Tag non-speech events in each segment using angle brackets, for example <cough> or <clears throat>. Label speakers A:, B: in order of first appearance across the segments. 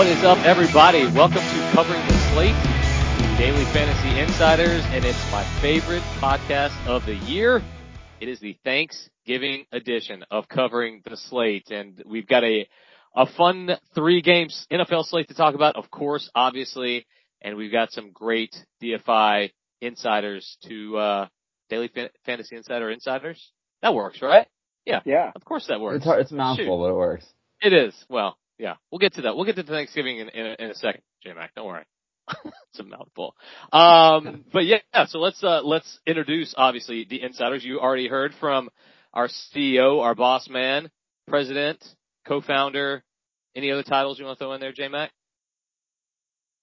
A: What is up, everybody? Welcome to Covering the Slate, Daily Fantasy Insiders, and it's my favorite podcast of the year. It is the Thanksgiving edition of Covering the Slate, and we've got a a fun three games NFL slate to talk about, of course, obviously, and we've got some great DFI insiders to uh, Daily Fan- Fantasy Insider insiders. That works, right? Yeah,
B: Yeah.
A: of course that works.
C: It's hard, it's a
A: Shoot.
C: mouthful, but it works.
A: It is. Well, yeah. We'll get to that. We'll get to Thanksgiving in, in, a, in a second, J Mac. Don't worry. <laughs> it's a mouthful. Um, <laughs> but yeah, so let's, uh, let's introduce obviously the insiders. You already heard from our CEO, our boss man, president, co-founder. Any other titles you want to throw in there, J Mac?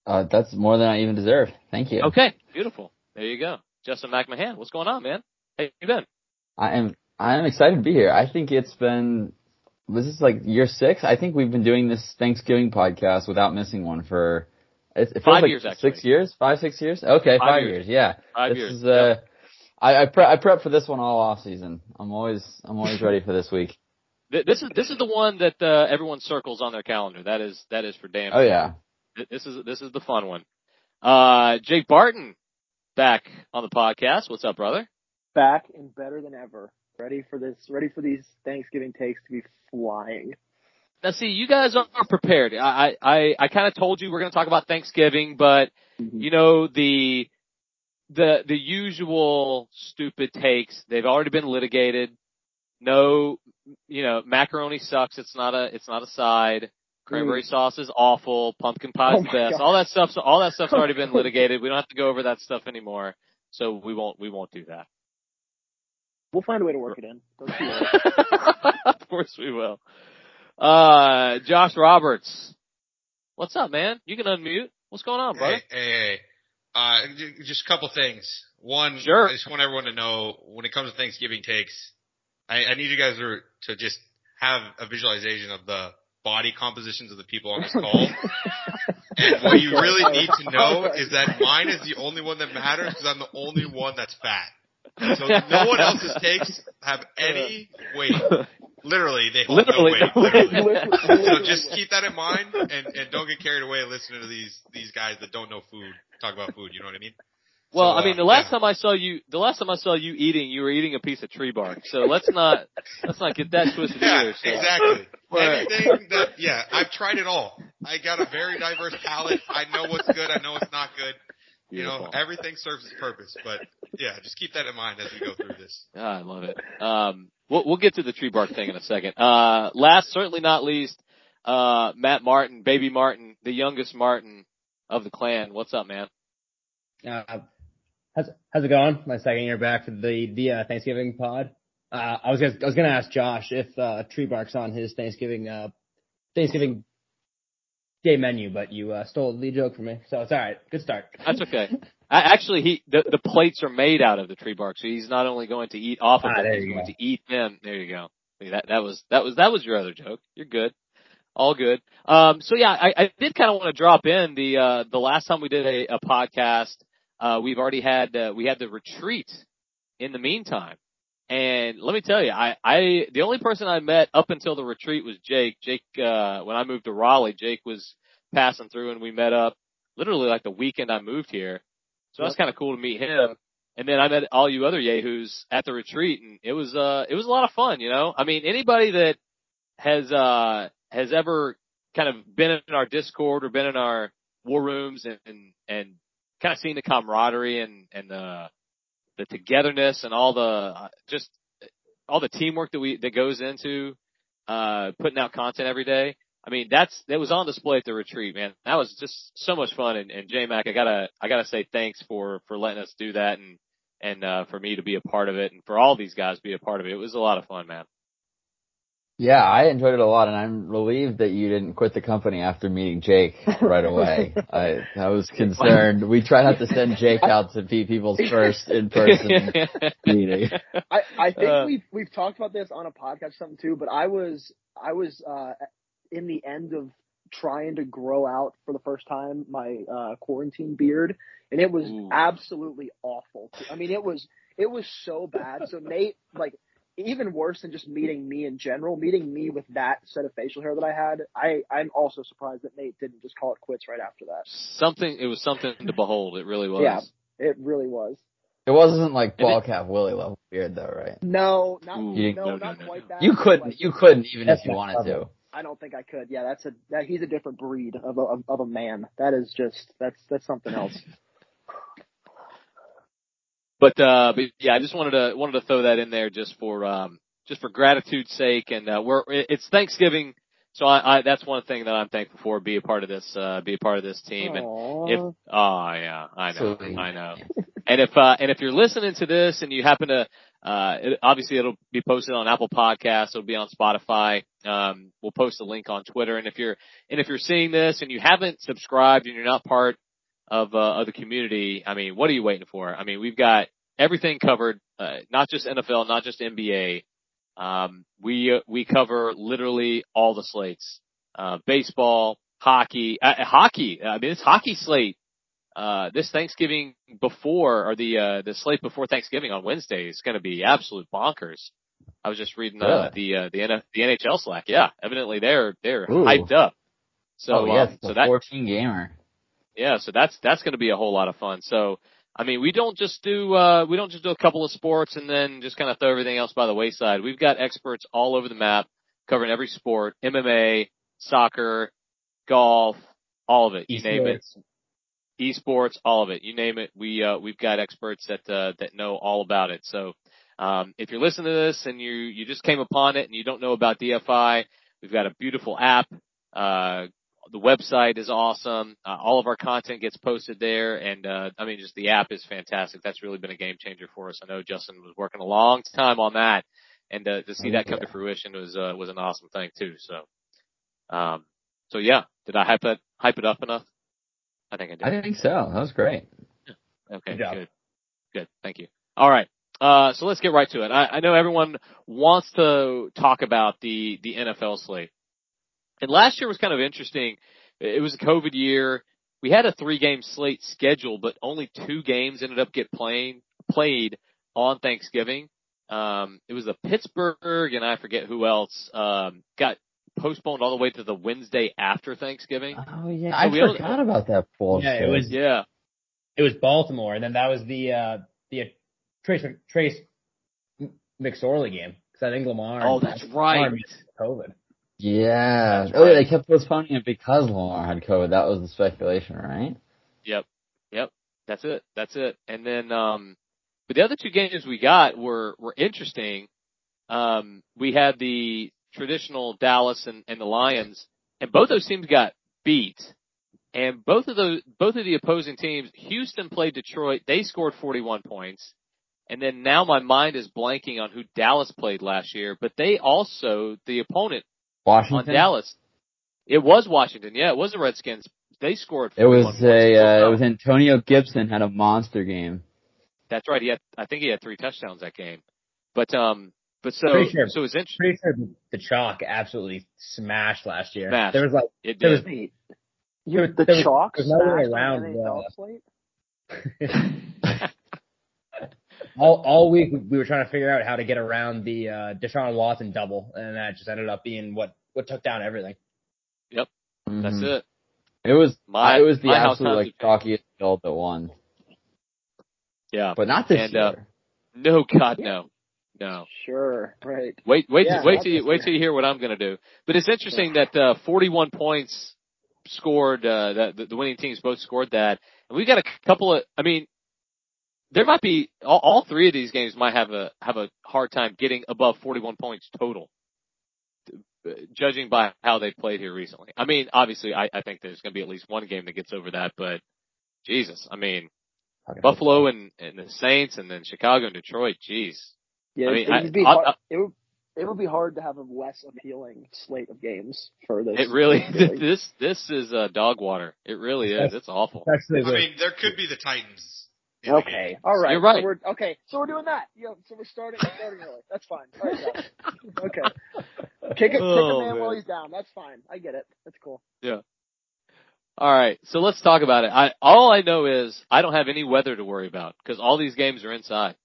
C: Uh, that's more than I even deserve. Thank you.
A: Okay. Beautiful. There you go. Justin McMahon. What's going on, man? Hey, you been?
C: I am I am excited to be here. I think it's been this is like year six. I think we've been doing this Thanksgiving podcast without missing one for it, it feels
A: Five
C: like
A: years, actually.
C: six years, five six years. Okay,
A: Five
C: five,
A: years.
C: years. Yeah,
A: Five
C: this
A: years.
C: is uh, I I, pre- I prep for this one all off season. I'm always I'm always ready for this week.
A: This is, this is the one that, uh, everyone circles on their calendar. That is, that is for damn
C: Oh yeah,
A: This is this is the fun one. Uh, Jake Barton back on the podcast. What's up, brother?
B: Back and better than ever. Ready for this, ready for these Thanksgiving takes to be flying.
A: Now, see, you guys aren't prepared. I I I kind of told you we're going to talk about Thanksgiving, but mm-hmm. you know the the the usual stupid takes. They've already been litigated. No, you know, macaroni sucks. It's not a it's not a side. Cranberry mm. sauce is awful. Pumpkin pie
B: Oh
A: is the best.
B: God.
A: All that stuff's all that stuff's already been <laughs> litigated. We don't have to go over that stuff anymore. So we won't we won't do that.
B: We'll find a way to work it in. Don't you worry. <laughs>
A: of course we will. Uh, Josh Roberts. What's up, man? You can unmute. What's going on, brother?
D: Hey, hey, hey. Uh, just a couple things. One,
A: Sure.
D: I just want everyone to know when it comes to Thanksgiving takes, I, I need you guys to, to just have a visualization of the body compositions of the people on this call. <laughs> and what you really need to know <laughs> is that mine is the only one that matters because I'm the only one that's fat. So no one else's takes have any weight. Literally, they hold
A: Literally,
D: no weight. Literally.
A: weight. <laughs>
D: So just keep that in mind and, and don't get carried away listening to these these guys that don't know food talk about food. You know what I mean?
A: Well,
D: So,
A: I mean,
D: uh,
A: the last
D: yeah.
A: time I saw you, the last time I saw you eating, you were eating a piece of tree bark. So let's not, let's not get that twisted
D: Yeah,
A: either. So.
D: exactly.
A: Right.
D: Anything that yeah, I've tried it all. I got a very diverse palate. I know what's good. I know what's not good. You know, everything serves its purpose. But yeah, just keep that in mind as we go through this. <laughs>
A: Ah, I love it. Um, we'll, we'll get to the tree bark thing in a second. Uh, last, certainly not least, uh, Matt Martin, baby Martin, the youngest Martin of the clan. What's up, man?
E: Uh, how's, how's it going? My second year back for the the uh, Thanksgiving pod. Uh, I was gonna, I was gonna ask Josh if uh, tree bark's on his Thanksgiving uh, Thanksgiving day menu, but you uh, stole the joke from me, so it's all right. Good start.
A: That's okay. <laughs> I, actually, he the, the plates are made out of the tree bark, so he's not only going to eat off of
E: Ah,
A: them, he's going
E: go.
A: to eat them. There you go. See, that that was that was that was your other joke. You're good. All good. Um, so yeah, I, I did kind of want to drop in the uh, the last time we did a, a podcast. Uh, we've already had uh, we had the retreat in the meantime, and let me tell you, I I the only person I met up until the retreat was Jake. Jake, uh, when I moved to Raleigh, Jake was passing through, and we met up literally like the weekend I moved here. So that's kind of cool to meet him. And then I met all you other yahoos at the retreat and it was, uh, it was a lot of fun, you know? I mean, anybody that has, uh, has ever kind of been in our Discord or been in our war rooms and, and, and kind of seen the camaraderie and, and the, the togetherness and all the, uh, just all the teamwork that we, that goes into, uh, putting out content every day. I mean, that's, that was on display at the retreat, man. That was just so much fun. And, and J Mac, I gotta, I gotta say thanks for, for letting us do that and, and, uh, for me to be a part of it and for all these guys to be a part of it. It was a lot of fun, man.
C: Yeah, I enjoyed it a lot, and I'm relieved that you didn't quit the company after meeting Jake right away. <laughs> I I was concerned. We try not to <laughs> send Jake out to be people's first in person <laughs> meeting.
B: I, I think
A: Uh,
B: we've we've talked about this on a podcast or something too, but I was I was uh in the end of trying to grow out for the first time my uh quarantine beard and it was
A: Ooh.
B: absolutely awful. I mean it was it was so bad. So Nate like even worse than just meeting me in general, meeting me with that set of facial hair that I had, I I'm also surprised that Nate didn't just call it quits right after that.
A: Something. It was something to behold. It really was.
B: Yeah. It really was.
C: It wasn't like ball cap Willie level beard though, right?
B: No, not
A: Ooh.
C: You-
B: no,
A: no,
B: not
A: no,
B: quite
A: no.
B: that.
C: You couldn't.
B: like,
C: You couldn't even if you wanted to.
B: I don't think I could. Yeah, that's a that he's a different breed of a of, of a man. That is just that's that's something else. <laughs>
A: But uh, but yeah, I just wanted to wanted to throw that in there just for um just for gratitude's sake, and uh, we're it's Thanksgiving, so I, I that's one thing that I'm thankful for. Be a part of this, uh, be a part of this team, and
B: Aw.
A: if oh yeah, I know,
C: Sweet.
A: I know. And if uh, and if you're listening to this and you happen to uh, it, obviously it'll be posted on Apple Podcasts, it'll be on Spotify. Um, we'll post a link on Twitter, and if you're and if you're seeing this and you haven't subscribed and you're not part of uh, of the community, I mean, what are you waiting for? I mean, we've got everything covered, uh, not just NFL, not just NBA. Um, we uh, we cover literally all the slates, uh, baseball, hockey, uh, hockey. I mean, it's hockey slate. Uh, this Thanksgiving before, or the, uh, the slate before Thanksgiving on Wednesday is going to be absolute bonkers. I was just reading, uh, the, uh, the, N- the NHL Slack. Yeah, evidently they're, they're
C: Ooh.
A: hyped up. So,
C: oh yes,
A: um, so that,
C: 14 gamer.
A: Yeah, so that's that's going to be a whole lot of fun. So, I mean, we don't just do uh we don't just do a couple of sports and then just kind of throw everything else by the wayside. We've got experts all over the map covering every sport, MMA, soccer, golf, all of it. You name it. Esports, all of it. You name it. We uh we've got experts that uh that know all about it. So, um if you're listening to this and you you just came upon it and you don't know about DFI, we've got a beautiful app. Uh the website is awesome. Uh, all of our content gets posted there, and uh, I mean, just the app is fantastic. That's really been a game changer for us. I know Justin was working a long time on that, and uh, to see
C: Oh,
A: that come to fruition was uh, was an awesome thing too. So, um, so yeah, did I hype it hype it up enough? I think I did.
C: I think so. That was great.
A: Okay,
E: Good
A: good. Good. Thank you. All right. Uh, so let's get right to it. I, I know everyone wants to talk about the, the NFL slate. And last year was kind of interesting. It was a COVID year. We had a three game slate schedule, but only two games ended up get playing, played on Thanksgiving. Um, it was the Pittsburgh and I forget who else, um, got postponed all the way to the Wednesday after Thanksgiving.
C: Oh yeah,
A: So
C: I
A: we only-
C: forgot about that bullshit.
E: Yeah, it was
A: Yeah.
E: it was Baltimore, and then that was the uh the uh, Trace Trace McSorley game because I think Lamar.
A: Oh, that's right.
E: Lamar missed COVID.
C: Yeah.
A: That's
C: Oh yeah, they kept postponing it because Lamar had COVID. That was the speculation, right?
A: Yep. Yep. That's it. That's it. And then, um, but the other two games we got were, were interesting. Um, we had the traditional Dallas and, and the Lions and both those teams got beat. And both of those, both of the opposing teams, Houston played Detroit. They scored 41 points. And then now my mind is blanking on who Dallas played last year, but they also, the opponent on
C: Washington.
A: Dallas, it was Washington. Yeah, it was the Redskins. They scored.
C: It was a. Uh, it was Antonio Gibson had a monster game.
A: That's right. He had, I think he had three touchdowns that game. But, um, but so,
E: Pretty sure.
A: so it's interesting.
E: Pretty sure the- the chalk absolutely smashed last year.
A: Smashed.
E: There was like
A: It
E: there
A: did.
E: was
B: Wait,
E: there,
B: you, the
E: there was-
B: chalk
E: there's no way around
B: the
E: the-
B: NHL slate? <laughs>
E: all all week we were trying to figure out how to get around the uh Deshaun Watson double, and that just ended up being what what took down everything. Yep.
A: That's
C: Mhm.
A: it.
C: It was.
A: My-
C: it was the absolute
A: times
C: like
A: have
C: chalkiest result that won,
A: Yeah.
C: but not this
A: And, uh,
C: year.
A: No, God, no. No.
B: Sure, right.
A: Wait, wait,
B: Yeah,
A: wait till you,
B: this
A: wait till you hear what I'm going to do. But it's interesting that, uh, 41 points scored, uh, that the, the winning teams both scored that. And we've got a couple of, I mean, there might be, all, all three of these games might have a, have a hard time getting above 41 points total. Judging by how they played here recently. I mean, obviously I, I think there's going to be at least one game that gets over that, but Jesus, I mean,
C: Fucking
A: Buffalo and, and the Saints and then Chicago and Detroit, jeez.
B: Yeah,
A: I
B: it-
A: mean,
B: it, would be
A: I-
B: hard.
A: I-
B: it would it would be hard to have a less appealing slate of games for this.
A: It really, <laughs>
B: Really.
A: this, this is, uh, dog water. It really is. It's awful.
E: Especially
D: I mean, there could be the Titans. in the
B: Okay, all right.
A: You're right.
B: So we're, okay, so we're doing that. Yeah, so we're starting starting early. That's fine. All right, <laughs> okay. Kick it,
A: Oh,
B: kick a man,
A: man.
B: while he's down. That's fine. I get it. That's cool. Yeah.
A: All right, so let's talk about it. I all I know is I don't have any weather to worry about because all these games are inside.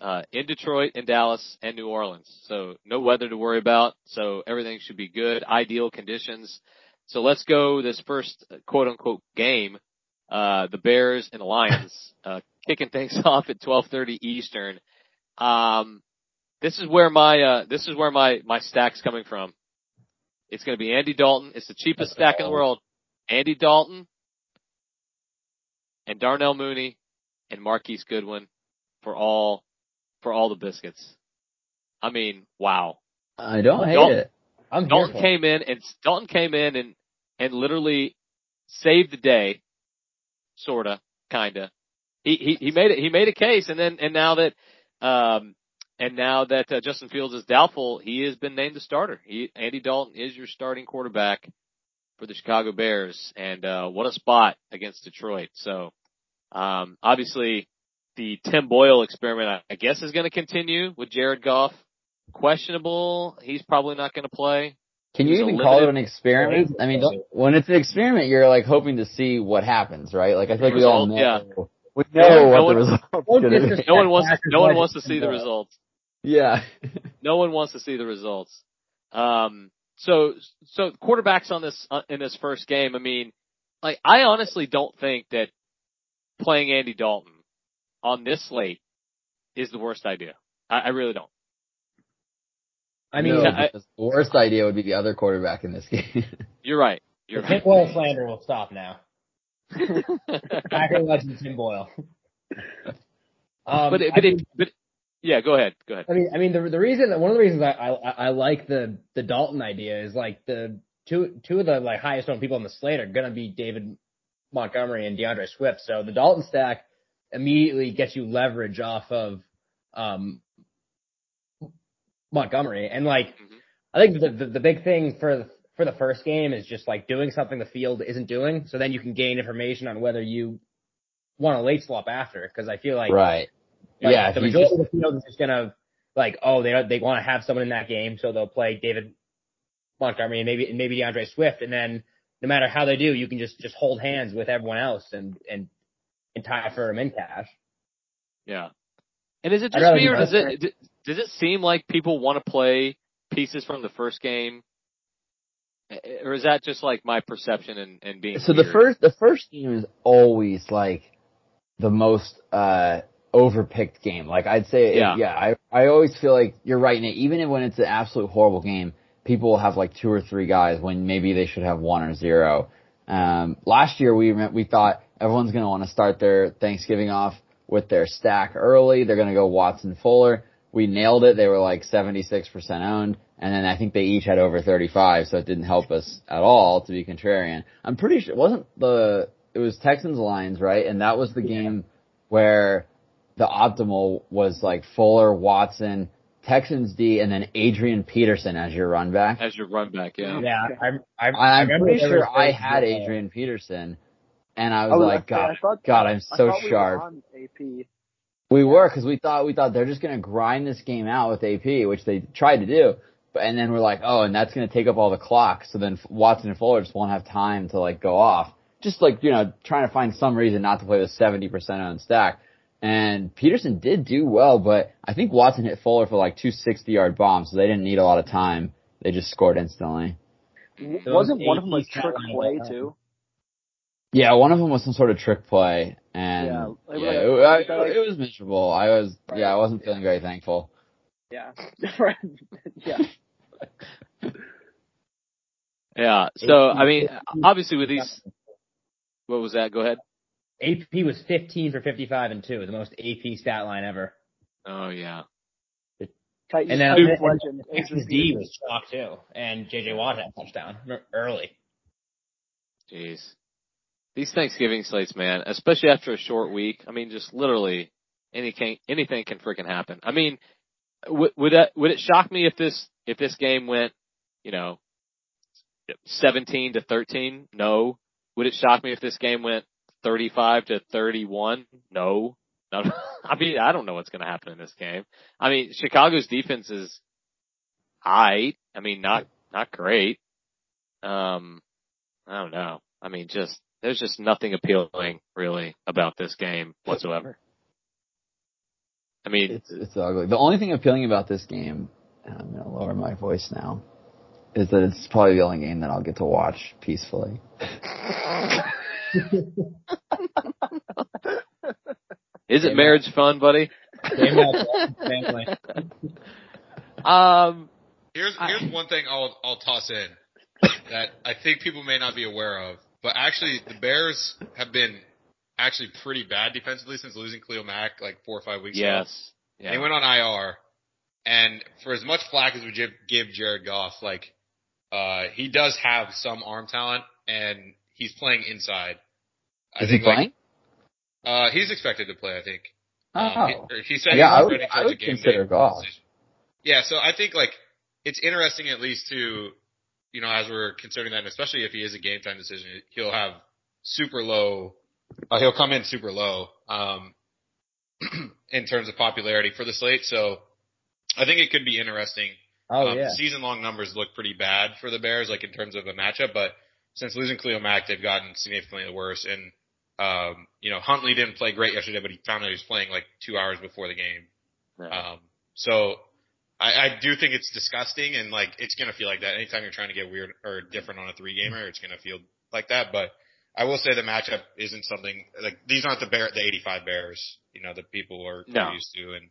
A: uh, in Detroit, in Dallas, and New Orleans. So no weather to worry about. So everything should be good. Ideal conditions. So let's go this first quote unquote game. Uh, the Bears and the Lions, uh, kicking things <laughs> off at 1230 Eastern. Um, this is where my, uh, this is where my, my stack's coming from. It's going to be Andy Dalton. It's the cheapest stack in the world. Andy Dalton and Darnell Mooney and Marquise Goodwin for all for all the biscuits. I mean, wow.
C: I don't hate
A: Dalton-
C: it.
E: I'm
A: Dalton came in and Dalton came in and and literally saved the day, sorta, kinda. He he he made it. He made a case, and then and now that um and now that uh, Justin Fields is doubtful, he has been named the starter. He Andy Dalton is your starting quarterback for the Chicago Bears, and uh what a spot against Detroit. So um obviously the Tim Boyle experiment, I, I guess, is going to continue with Jared Goff. Questionable. He's probably not going to play.
C: Can you
A: It a
C: even call it an experiment? I mean, when it's an experiment, you're like hoping to see what happens, right? Like I feel like we all know.
A: Result,
C: We know
A: one-
C: what
A: no
C: the
A: one-
C: results
E: Don't
C: gonna be.
E: disrespect
A: No one wants. No one wants to see the results.
C: Yeah. <laughs>
A: No one wants to see the results. Um, so, so quarterbacks on this uh, in this first game. I mean, like I honestly don't think that playing Andy Dalton on this slate is the worst idea. I, I really don't.
E: I mean,
C: No,
A: I-
C: the worst idea would be the other quarterback in this game. <laughs>
A: You're right. You're
E: the Tim
A: right.
E: Boyle slander will stop now. <laughs> Packer legend Tim Boyle. Um,
A: but it,
E: I
A: but
E: mean-
A: it, but yeah, go ahead. Go ahead.
E: I mean, I mean, the the reason one of the reasons I, I I like the the Dalton idea is like the two two of the like highest owned people on the slate are gonna be David Montgomery and D'Andre Swift. So the Dalton stack immediately gets you leverage off of um Montgomery, and like
A: Mhm.
E: I think the, the the big thing for the, for the first game is just like doing something the field isn't doing, so then you can gain information on whether you want a late swap after. Because I feel like
C: right.
E: Like,
C: yeah.
E: the
C: you
E: majority
C: just-
E: of the field is just gonna like, oh, they they want to have someone in that game, so they'll play David Montgomery and maybe and maybe D'Andre Swift, and then no matter how they do, you can just just hold hands with everyone else and and and tie for them in cash.
A: Yeah. And is it just
E: rather
A: me, or does it d- does it seem like people want to play pieces from the first game, or is that just like my perception and, and being
C: so the first the first game is always like the most uh overpicked game. Like I'd say
A: Yeah.
C: yeah, I I always feel like you're right Nate, even when it's an absolute horrible game, people will have like two or three guys when maybe they should have one or zero. Um last year we meant we thought everyone's going to want to start their Thanksgiving off with their stack early. They're going to go Watson Fuller. We nailed it. They were like 76% owned. And then I think they each had over 35, so it didn't help us at all to be contrarian. I'm pretty sure it wasn't the, it was Texans Lions, right? And that was the game where the optimal was like Fuller, Watson, Texans D, and then Adrian Peterson as your run back.
A: as your run back? Yeah.
E: Yeah, I'm I'm,
C: I'm
E: remember
C: pretty sure I had Adrian Peterson, and I was
B: Oh,
C: like,
B: I- I
C: God,
B: thought-
C: God, I'm
B: I
C: so
B: thought we were
C: sharp.
B: on AP.
C: We were because we thought we thought they're just gonna grind this game out with AP, which they tried to do. But and then we're like, oh, and that's gonna take up all the clock. So then Watson and Fuller just won't have time to like go off. Just like you know, trying to find some reason not to play with seventy percent on stack. And Peterson did do well, but I think Watson hit Fuller for like two sixty yard bombs, so they didn't need a lot of time. They just scored instantly.
E: Those
B: Wasn't one of them a trick play too?
C: Yeah, one of them was some sort of trick play, and
B: Yeah,
C: yeah,
B: like-
C: it, I-
B: like-
C: it was miserable. I was,
B: Right.
C: yeah, I wasn't feeling very thankful.
B: Yeah. <laughs> Yeah.
A: Yeah. So I mean, obviously with these, what was that? Go ahead.
E: AP was 15 for 55 and two, the most AP stat line ever.
A: Oh yeah.
B: Titans,
E: And then
B: Titans
E: and-
B: legend.
E: Texas D was chalk too, and JJ Watt had a touchdown early.
A: Jeez. These Thanksgiving slates, man, especially after a short week. I mean, just literally anything anything can freaking happen. I mean, would would that would it shock me if this if this game went, you know, seventeen to thirteen? No. Would it shock me if this game went thirty five to thirty one? No. No. <laughs> I mean, I don't know what's going to happen in this game. I mean, Chicago's defense is I. I mean, not not great. Um, I don't know. I mean, just there's just nothing appealing really about this game whatsoever. I mean,
C: It's it's ugly. The only thing appealing about this game, and I'm gonna lower my voice now, is that it's probably the only game that I'll get to watch peacefully. <laughs> <laughs>
A: is it marriage fun, buddy?
E: Game night.
A: Um,
D: Here's
A: I-
D: here's one thing I'll I'll toss in that I think people may not be aware of, but actually the Bears have been actually pretty bad defensively since losing Khalil Mack like four or five weeks ago.
A: yes.
D: They went on IR, and for as much flack as we give, give Jared Goff, like uh, he does have some arm talent, and he's playing inside. I
C: Is he
D: think like
C: playing?
D: uh, he's expected to play. I think.
C: Oh.
D: Um, he, he said
C: Yeah,
D: he
C: I would- I would consider
D: decision. Yeah, so I think like it's interesting at least to, you know, as we're considering that, and especially if he is a game time decision, he'll have super low, uh, he'll come in super low, um, <clears throat> in terms of popularity for the slate. So I think it could be interesting.
E: Oh
D: um,
E: yeah.
D: Season long numbers look pretty bad for the Bears, like in terms of a matchup, but since losing Khalil Mack, they've gotten significantly worse. And, um, you know, Huntley didn't play great yesterday, but he found out he was playing like two hours before the game.
A: Yeah.
D: Um, so I, I do think it's disgusting and like it's gonna feel like that anytime you're trying to get weird or different on a three gamer, it's gonna feel like that. But I will say the matchup isn't something like these aren't the bear the 85 Bears, you know, that people are
A: No.
D: used to, and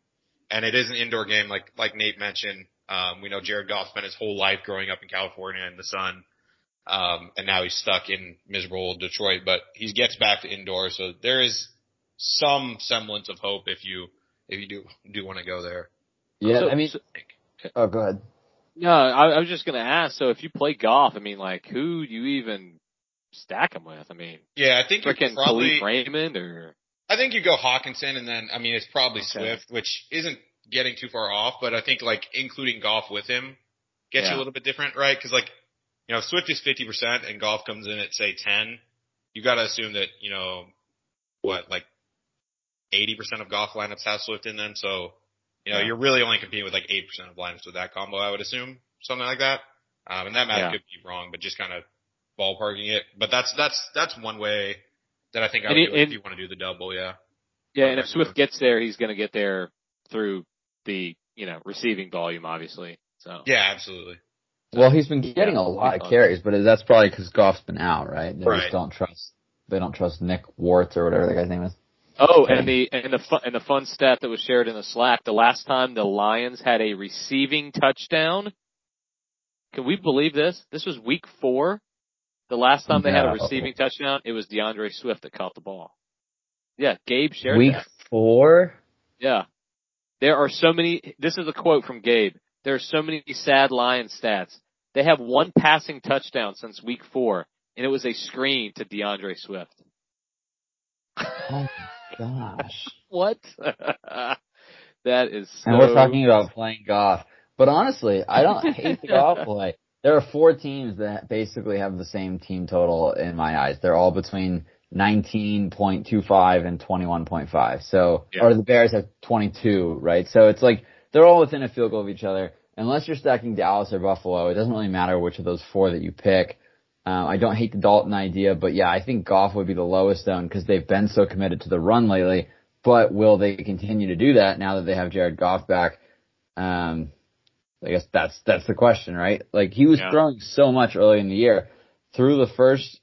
D: and it is an indoor game like like Nate mentioned. Um, we know Jared Goff spent his whole life growing up in California in the sun. Um, and now he's stuck in miserable Detroit, but he gets back to indoor, so there is some semblance of hope if you if you do do want to go there.
C: Yeah,
A: So-
C: I mean,
A: so-
C: oh, go ahead.
A: No, I, I was just gonna ask. So if you play Goff, I mean, like, who do you even stack him with? I mean,
D: Yeah, I think you
A: freaking
D: probably.
A: Kalif Raymond or
D: I think you go Hockenson, and then I mean it's probably
A: Okay.
D: Swift, which isn't getting too far off, but I think like including Goff with him gets you a little bit different, right? Because like you know, if Swift is fifty percent and Goff comes in at say ten, you got to assume that you know what like eighty percent of Goff lineups have Swift in them, so you know
A: Yeah.
D: you're really only competing with like eight percent of lineups with that combo. I would assume something like that. Um, and that math
A: Yeah.
D: could be wrong, but just kind of ballparking it. But that's that's that's one way that I think I would
A: it-
D: do it if you want to do the double, yeah.
A: yeah. And if Swift gets there, he's gonna get there through the you know receiving volume, obviously. So
D: Yeah, absolutely.
C: Well, he's been getting
A: Yeah,
C: a lot of carries, but that's probably because Goff's been out, right? They
D: Right.
C: just don't trust. They don't trust Nick Warts or whatever the guy's name is.
A: Oh, and the and the fun and the fun stat that was shared in the Slack: the last time the Lions had a receiving touchdown. Can we believe this? This was Week Four. The last time they had a receiving touchdown, it was D'Andre Swift that caught the ball. Yeah, Gabe shared
C: Week
A: that.
C: four.
A: Yeah, there are so many. This is a quote from Gabe. There are so many sad Lions stats. They have one passing touchdown since Week Four, and it was a screen to D'Andre Swift.
C: Oh my gosh. <laughs>
A: What? <laughs> that is so.
C: And we're talking about playing Goff. But honestly, I don't hate the Goff <laughs> play. There are four teams that basically have the same team total in my eyes. They're all between 19.25 and 21.5. So,
A: Yeah.
C: or the Bears have 22, right? So it's like, they're all within a field goal of each other. Unless you're stacking Dallas or Buffalo, it doesn't really matter which of those four that you pick. Um, I don't hate the Dalton idea, but yeah, I think Goff would be the lowest zone because they've been so committed to the run lately. But will they continue to do that now that they have Jared Goff back? Um, I guess that's that's the question, right? Like he was
A: Yeah.
C: throwing so much early in the year. Through the first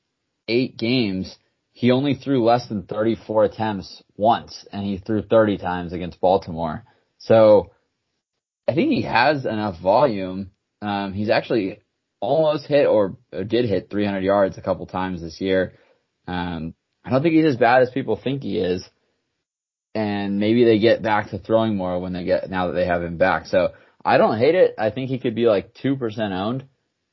C: eight games, he only threw less than 34 attempts once, and he threw 30 times against Baltimore. So I think he has enough volume. Um, he's actually almost hit or, or did hit 300 yards a couple times this year. Um, I don't think he's as bad as people think he is. And maybe they get back to throwing more when they get, now that they have him back. So I don't hate it. I think he could be like 2% owned,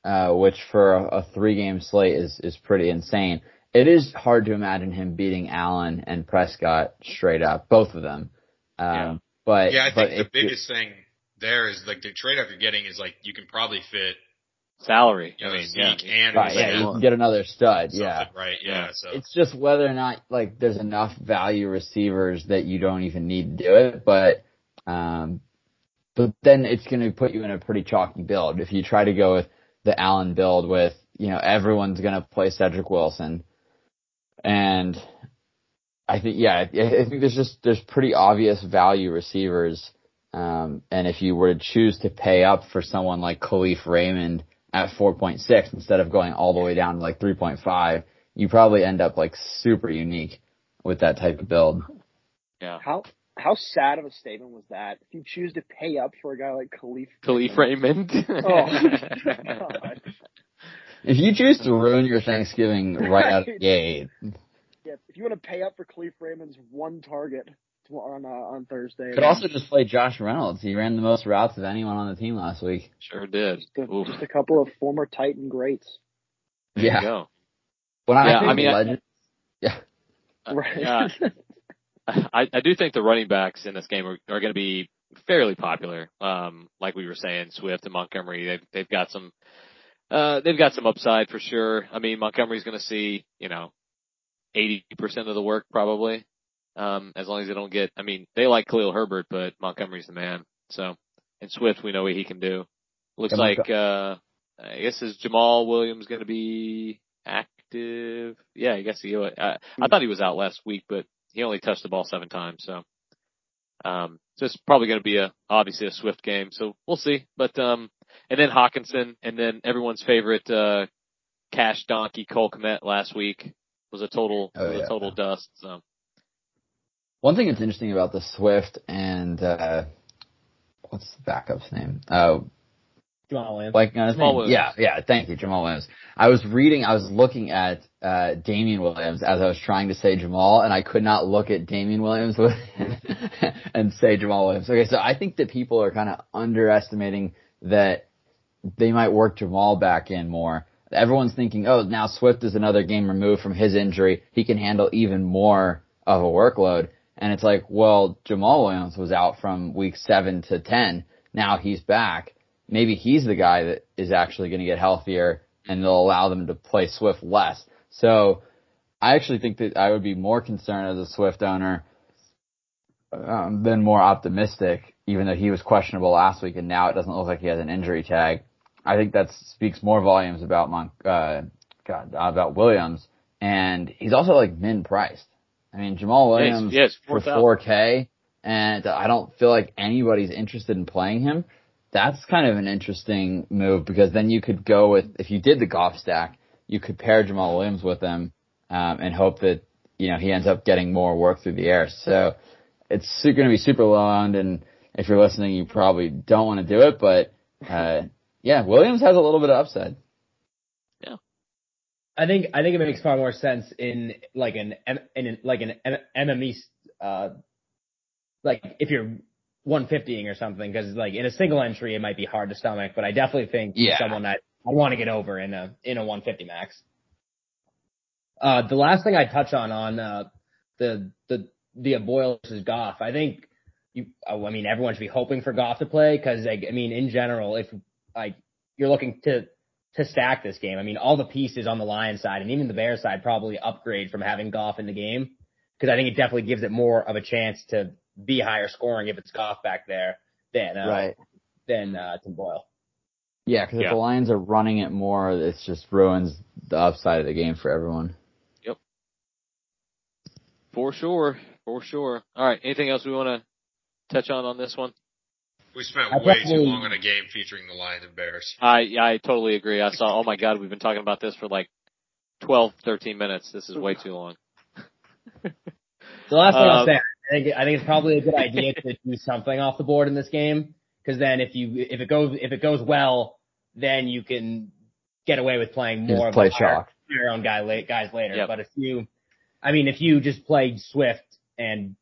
C: uh, which for a, a three game slate is, is pretty insane. It is hard to imagine him beating Allen and Prescott straight up, both of them. Um,
A: Yeah.
C: but,
D: Yeah, I think the
C: you-
D: biggest thing there is like the trade off you're getting is like you can probably fit
A: salary.
D: you know
A: I mean, yeah.
D: And
C: Right, yeah, you can get another stud, yeah.
D: right? Yeah,
A: Yeah.
D: so
C: It's just whether or not like there's enough value receivers that you don't even need to do it, but um but then it's going to put you in a pretty chalky build if you try to go with the Allen build with, you know, everyone's going to play Cedric Wilson and I think yeah, I think there's just there's pretty obvious value receivers. Um, and if you were to choose to pay up for someone like Kalif Raymond at 4.6 instead of going all the way down to like 3.5, you probably end up like super unique with that type of build.
A: Yeah.
B: How how sad of a statement was that? If you choose to pay up for a guy like Khalif
A: Kalif Raymond. <laughs>
B: Oh
C: If you choose to ruin your Thanksgiving right out of the gate,
B: Yeah, if you want to pay up for Kalif Raymond's one target to- on uh, on Thursday,
C: could also just play Josh Reynolds. He ran the most routes of anyone on the team last week.
A: sure did.
B: just a, just a couple of former Titan greats.
A: There
C: Yeah.
A: you go.
C: When I
A: Yeah,
C: think
A: I mean, I-
C: legend,
A: Uh,
B: Right.
A: yeah. <laughs> I, I do think the running backs in this game are, are going to be fairly popular. Um, like we were saying, Swift and Montgomery, they've, they've got some, uh, they've got some upside for sure. I mean, Montgomery's going to see, you know, 80% of the work probably. Um, as long as they don't get, I mean, they like Khalil Herbert, but Montgomery's the man. So, and Swift, we know what he can do. Looks like, uh, I guess is Jamaal Williams going to be active? Yeah, I guess he, I, I thought he was out last week, but he only touched the ball seven times. So, um, so it's probably going to be a, obviously a Swift game. So we'll see. But, um, and then Hockenson and then everyone's favorite, uh, cash donkey Cole Kmet last week was a total,
C: Oh,
A: was
C: yeah.
A: a total dust. So
C: one thing that's interesting about the Swift and uh, what's the backup's name? Uh,
E: Jamaal Williams.
C: Like on Jamaal.
A: Williams.
C: Yeah, yeah. Thank you, Jamaal Williams. I was reading, I was looking at uh Damien Williams as I was trying to say Jamaal, and I could not look at Damien Williams with, <laughs> and say Jamaal Williams. Okay, so I think that people are kind of underestimating that they might work Jamaal back in more. Everyone's thinking, oh, now Swift is another game removed from his injury. He can handle even more of a workload. And it's like, well, Jamaal Williams was out from week seven to 10. Now he's back. Maybe he's the guy that is actually going to get healthier and they'll allow them to play Swift less. So I actually think that I would be more concerned as a Swift owner um, than more optimistic, even though he was questionable last week and now it doesn't look like he has an injury tag. I think that speaks more volumes about Mon- uh, God, about Williams, and he's also like min priced. I mean, Jamaal
A: Yes,
C: Williams
A: yes,
C: for 4K, and I don't feel like anybody's interested in playing him. That's kind of an interesting move because then you could go with if you did the Goff stack, you could pair Jamaal Williams with him um, and hope that you know he ends up getting more work through the air. So it's going to be super low owned, and if you're listening, you probably don't want to do it. But uh, yeah, Williams has a little bit of upside.
E: I think I think it makes far more sense in like an in an, like an MME uh like if you're 150ing or something because like in a single entry it might be hard to stomach, but I definitely think
C: Yeah.
E: someone that I want to get over in a in a 150 max. Uh, the last thing I touch on on uh, the the the Boyle versus Goff, I think you. oh, I mean, everyone should be hoping for Goff to play because like, I mean, in general, if like you're looking to to stack this game, I mean, all the pieces on the Lions side and even the Bears side probably upgrade from having Goff in the game because I think it definitely gives it more of a chance to be higher scoring if it's Goff back there than uh, than uh, Tim Boyle.
C: Yeah, because
A: Yeah.
C: if the Lions are running it more, it just ruins the upside of the game for everyone. Yep.
A: For sure, for sure. All right. Anything else we want to touch on on this one?
D: We spent
E: I
D: way too long on a game featuring the Lions and Bears.
A: I I totally agree. I saw. Oh my God, we've been talking about this for like 12, 13 minutes. This is way too long. <laughs>
E: The last thing I'll
A: Um,
E: say, I think I think it's probably a good idea to do something off the board in this game because then if you if it goes if it goes well, then you can get away with playing more
C: just play
E: of a higher,
C: chalk.
E: your own guy la- guys later.
A: Yep.
E: But if you, I mean, if you just play Swift and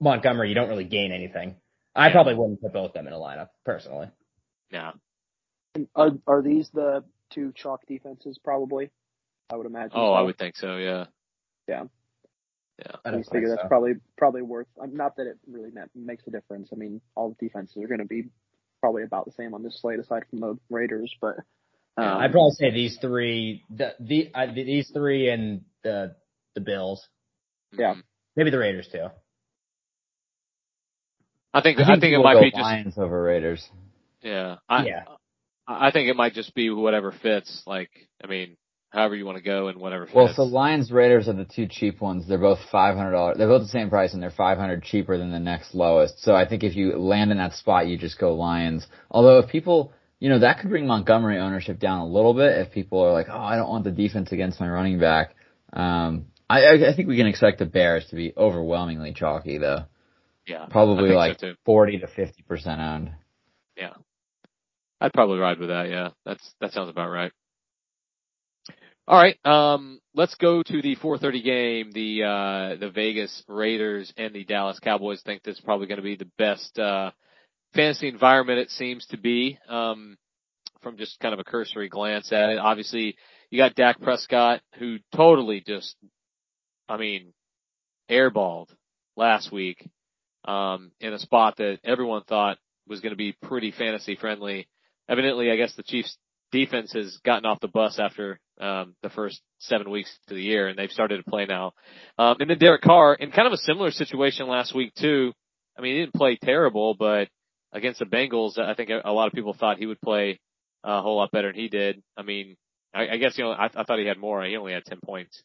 E: Montgomery, you don't really gain anything. I probably wouldn't put both of them in a lineup personally.
A: Yeah.
B: Are are these the two chalk defenses? Probably, I would imagine.
A: Oh,
B: so.
A: I would think so. Yeah.
B: Yeah.
A: Yeah.
E: I
B: I
E: don't
B: just figure
E: think
B: that's
E: so.
B: probably probably worth. um, Not that it really makes a difference. I mean, all the defenses are going to be probably about the same on this slate, aside from the Raiders. But um,
E: I'd probably say these three, the, the uh, these three and the the Bills,
B: Yeah.
A: Mhm.
E: maybe the Raiders too.
A: I think I think, it might
C: go
A: be just
C: Lions over Raiders.
A: yeah. I,
E: Yeah.
A: I think it might just be whatever fits. Like, I mean, however you want to go and whatever. Fits.
C: Well, so Lions Raiders are the two cheap ones. They're both five hundred dollars. They're both the same price, and they're five hundred cheaper than the next lowest. So I think if you land in that spot, you just go Lions. Although if people, you know, that could bring Montgomery ownership down a little bit if people are like, oh, I don't want the defense against my running back. Um, I, I think we can expect the Bears to be overwhelmingly chalky though.
A: Yeah,
C: Probably like
A: so
C: forty to fifty percent owned.
A: Yeah, I'd probably ride with that. Yeah, that's that sounds about right. All right, um, let's go to the 4:30 game. The uh, the Vegas Raiders and the Dallas Cowboys. think this is probably going to be the best uh, fantasy environment it seems to be. Um, from just kind of a cursory glance at it, obviously you got Dak Prescott who totally just, I mean, airballed last week um, in a spot that everyone thought was going to be pretty fantasy friendly. Evidently, I guess the Chiefs defense has gotten off the bus after um, the first seven weeks of the year, and they've started to play now. Um, and then Derek Carr in kind of a similar situation last week too. I mean, he didn't play terrible, but against the Bengals, I think a lot of people thought he would play a whole lot better than he did. I mean, I, I guess you know I, I thought he had more. He only had ten points.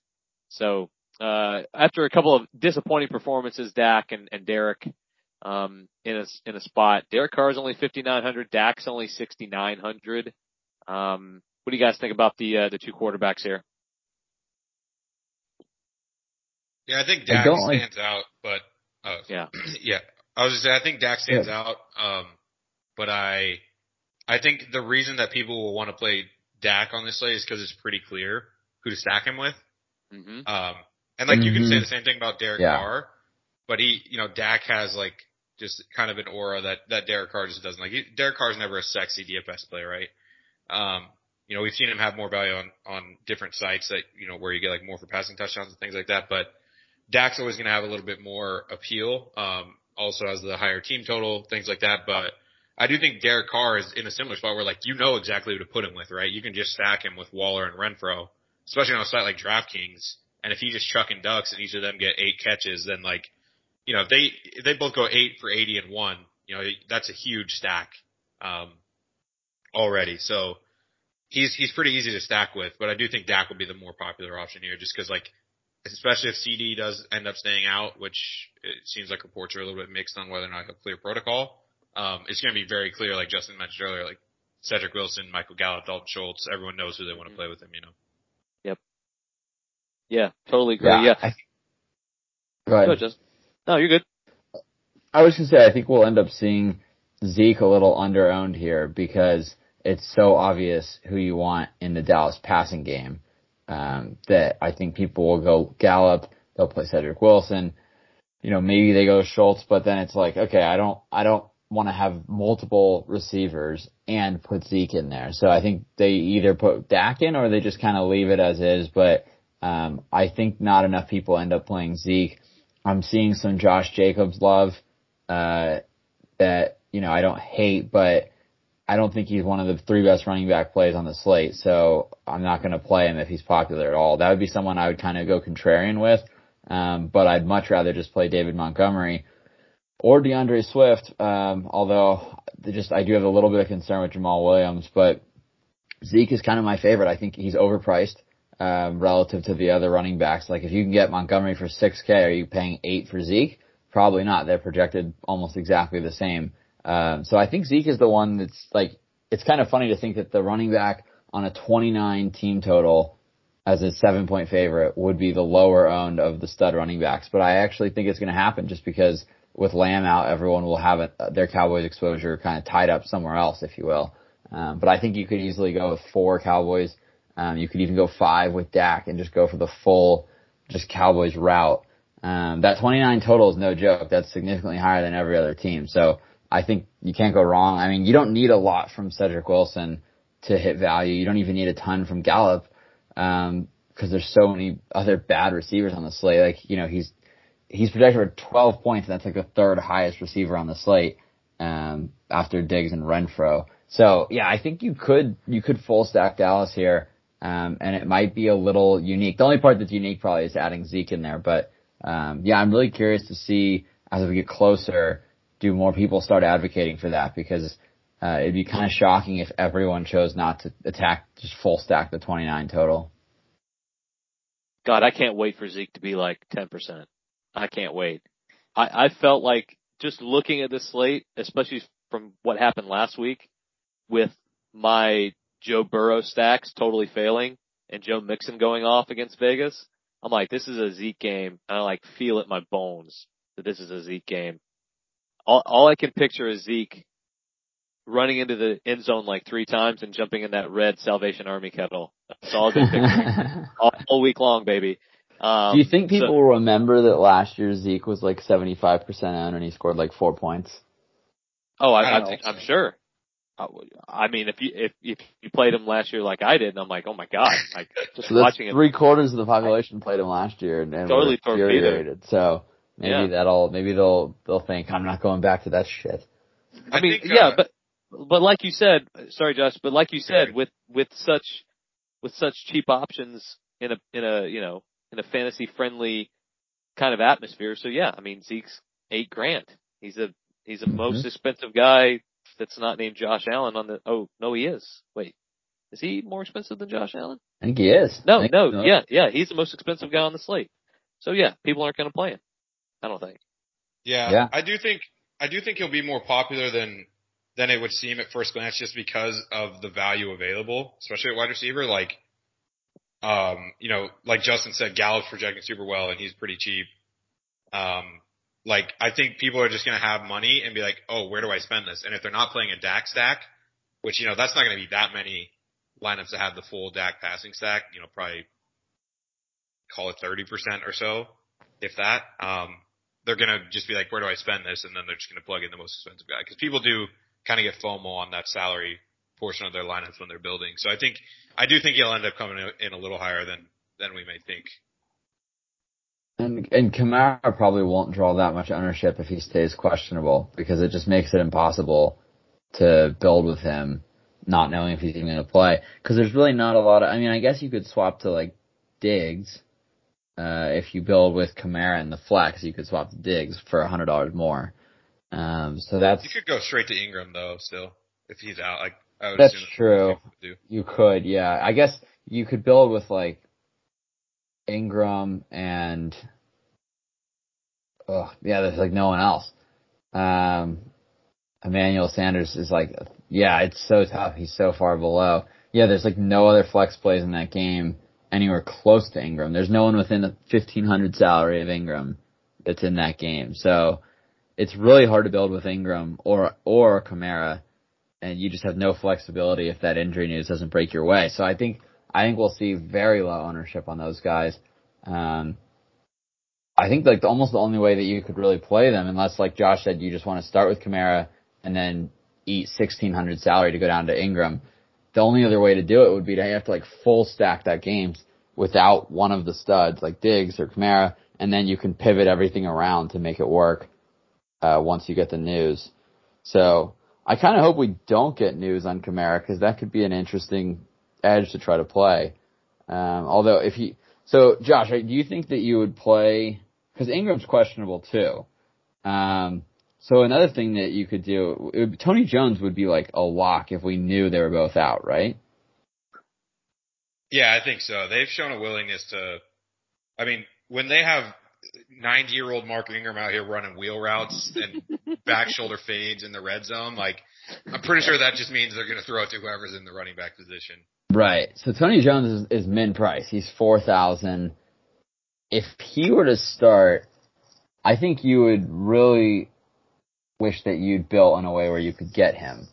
A: So uh, after a couple of disappointing performances, Dak and, and Derek um, in a in a spot. Derek Carr is only 5,900. Dak's only 6,900. Um, what do you guys think about the uh, the two quarterbacks here?
D: Yeah, I think
C: I
D: Dak
C: don't like-
D: stands out, but uh,
A: Yeah. <clears throat>
D: yeah, I was just saying I think Dak stands out. Um, but I, I think the reason that people will want to play Dak on this slate is because it's pretty clear who to stack him with.
A: hmm
D: Um, and like you can say
C: Mhm.
D: the same thing about Derek
C: Yeah.
D: Carr, but he, you know, Dak has like just kind of an aura that that Derek Carr just doesn't like. He, Derek Carr's never a sexy DFS player, right? Um, you know, we've seen him have more value on on different sites that you know where you get like more for passing touchdowns and things like that, but Dak's always going to have a little bit more appeal. Um, also has the higher team total, things like that, but. I do think Derek Carr is in a similar spot where like you know exactly who to put him with, right? You can just stack him with Waller and Renfrow, especially on a site like DraftKings. And if you just chuck in ducks and each of them get eight catches, then like, you know, if they if they both go eight for eighty and one, you know, that's a huge stack um, already. So he's he's pretty easy to stack with, but I do think Dak will be the more popular option here, just because like, especially if CeeDee does end up staying out, which it seems like reports are a little bit mixed on whether or not he'll clear protocol. Um, it's going to be very clear, like Justin mentioned earlier, like Cedric Wilson, Michael Gallup, Dalton Schultz, everyone knows who they want to play with him, you know.
A: Yeah, totally agree. Yeah.
C: I, go ahead.
A: Go, Justin. No, you're good.
C: I was gonna say I think we'll end up seeing Zeke a little underowned here because it's so obvious who you want in the Dallas passing game um, that I think people will go Gallup. They'll play Cedric Wilson. You know, maybe they go Schultz, but then it's like, okay, I don't, I don't want to have multiple receivers and put Zeke in there. So I think they either put Dak in or they just kind of leave it as is. But um, I think not enough people end up playing Zeke. I'm seeing some Josh Jacobs love uh, that you know I don't hate, but I don't think he's one of the three best running back plays on the slate. So I'm not going to play him if he's popular at all. That would be someone I would kind of go contrarian with. Um, but I'd much rather just play David Montgomery or D'Andre Swift. Um, although just I do have a little bit of concern with Jamaal Williams, but Zeke is kind of my favorite. I think he's overpriced um, relative to the other running backs. Like if you can get Montgomery for 6K, are you paying eight for Zeke? Probably not. They're projected almost exactly the same. Um, so I think Zeke is the one that's like, it's kind of funny to think that the running back on a 29 team total as a seven point favorite would be the lower owned of the stud running backs. But I actually think it's going to happen just because with Lamb out, everyone will have it, their Cowboys exposure kind of tied up somewhere else, if you will. Um, but I think you could easily go with four Cowboys. Um, you could even go five with Dak and just go for the full, just Cowboys route. Um, that 29 total is no joke. That's significantly higher than every other team. So I think you can't go wrong. I mean, you don't need a lot from Cedric Wilson to hit value. You don't even need a ton from Gallup, um, cause there's so many other bad receivers on the slate. Like, you know, he's, he's projected for 12 points and that's like the third highest receiver on the slate, um, after Diggs and Renfrow. So yeah, I think you could, you could full stack Dallas here. Um, and it might be a little unique. The only part that's unique probably is adding Zeke in there, but, um, yeah, I'm really curious to see as we get closer, do more people start advocating for that because, uh, it'd be kind of shocking if everyone chose not to attack just full stack the 29 total.
A: God, I can't wait for Zeke to be like 10%. I can't wait. I, I felt like just looking at this slate, especially from what happened last week with my Joe Burrow stacks totally failing and Joe Mixon going off against Vegas. I'm like, this is a Zeke game. And I like feel it in my bones that this is a Zeke game. All, all I can picture is Zeke running into the end zone like three times and jumping in that red Salvation Army kettle. That's all I've been picturing <laughs> all, all week long, baby. Um,
C: Do you think people
A: so,
C: will remember that last year Zeke was like 75% owned and he scored like four points?
A: Oh, I,
B: I
A: I
B: don't
A: think,
B: know.
A: I'm sure. I, I mean, if you if if you played him last year like I did, and I'm like, oh my god, like <laughs> just
C: So that's
A: watching him.
C: three quarters of the population played him last year and, and
A: Totally
C: infuriated. So maybe
A: Yeah.
C: that'll, maybe they'll, they'll think I'm not going back to that shit.
A: I mean,
D: think,
A: yeah,
D: uh,
A: but but like you said, sorry, Josh, but like you said, with with such with such cheap options in a in a you know in a fantasy friendly kind of atmosphere, so yeah, I mean Zeke's eight grand. He's a he's the
C: Mhm.
A: most expensive guy that's not named Josh Allen on the. Oh no, he is. Wait, is he more expensive than Josh Allen?
C: I think he is.
A: No,
C: I think-
A: no, yeah, yeah, he's the most expensive guy on the slate. So yeah, people aren't going to play him. I don't think.
D: Yeah,
C: Yeah.
D: I do think I do think he'll be more popular than than it would seem at first glance, just because of the value available, especially at wide receiver. Like, um, you know, like Justin said, Gallup's projecting super well, and he's pretty cheap. Um, like I think people are just gonna have money and be like, oh, where do I spend this? And if they're not playing a DAC stack, which you know that's not gonna be that many lineups that have the full DAC passing stack, you know, probably call it thirty percent or so, if that. Um, they're gonna just be like, where do I spend this? And then they're just gonna plug in the most expensive guy because people do kind of get FOMO on that salary portion of their lineups when they're building. So I think I do think he'll end up coming in a little higher than than we may think.
C: And and Kamara probably won't draw that much ownership if he stays questionable because it just makes it impossible to build with him, not knowing if he's even going to play. Because there's really not a lot of. I mean, I guess you could swap to like Diggs. Uh, if you build with Kamara and the flex, you could swap to Diggs for a hundred dollars more. Um, so that's
D: You could go straight to Ingram though, still if he's out. Like I would
C: That's
D: assume
C: true.
D: what people would do.
C: You could, yeah. I guess you could build with like Ingram and oh yeah, there's like no one else. Um Emmanuel Sanders is like yeah, it's so tough. He's so far below. Yeah, there's like no other flex plays in that game anywhere close to Ingram. There's no one within the fifteen hundred salary of Ingram that's in that game. So it's really hard to build with Ingram or or Kamara and you just have no flexibility if that injury news doesn't break your way. So I think I think we'll see very low ownership on those guys. Um, I think like the, almost the only way that you could really play them, unless like Josh said, you just want to start with Kamara and then eat sixteen hundred salary to go down to Ingram. The only other way to do it would be to have to like full stack that games without one of the studs like Diggs or Kamara, and then you can pivot everything around to make it work uh, once you get the news. So I kind of hope we don't get news on Kamara because that could be an interesting edge to try to play. Um, although if he, so Josh, do you think that you would play? Because Ingram's questionable too. Um, so another thing that you could do, it would, Tony Jones would be like a lock if we knew they were both out, right?
D: Yeah, I think so. They've shown a willingness to. I mean, when they have 90 year old Mark Ingram out here running wheel routes and <laughs> back shoulder fades in the red zone, like I'm pretty sure that just means they're going to throw it to whoever's in the running back position.
C: Right. So Tony Jones is, is min price. He's four thousand. If he were to start, I think you would really wish that you'd built in a way where you could get him.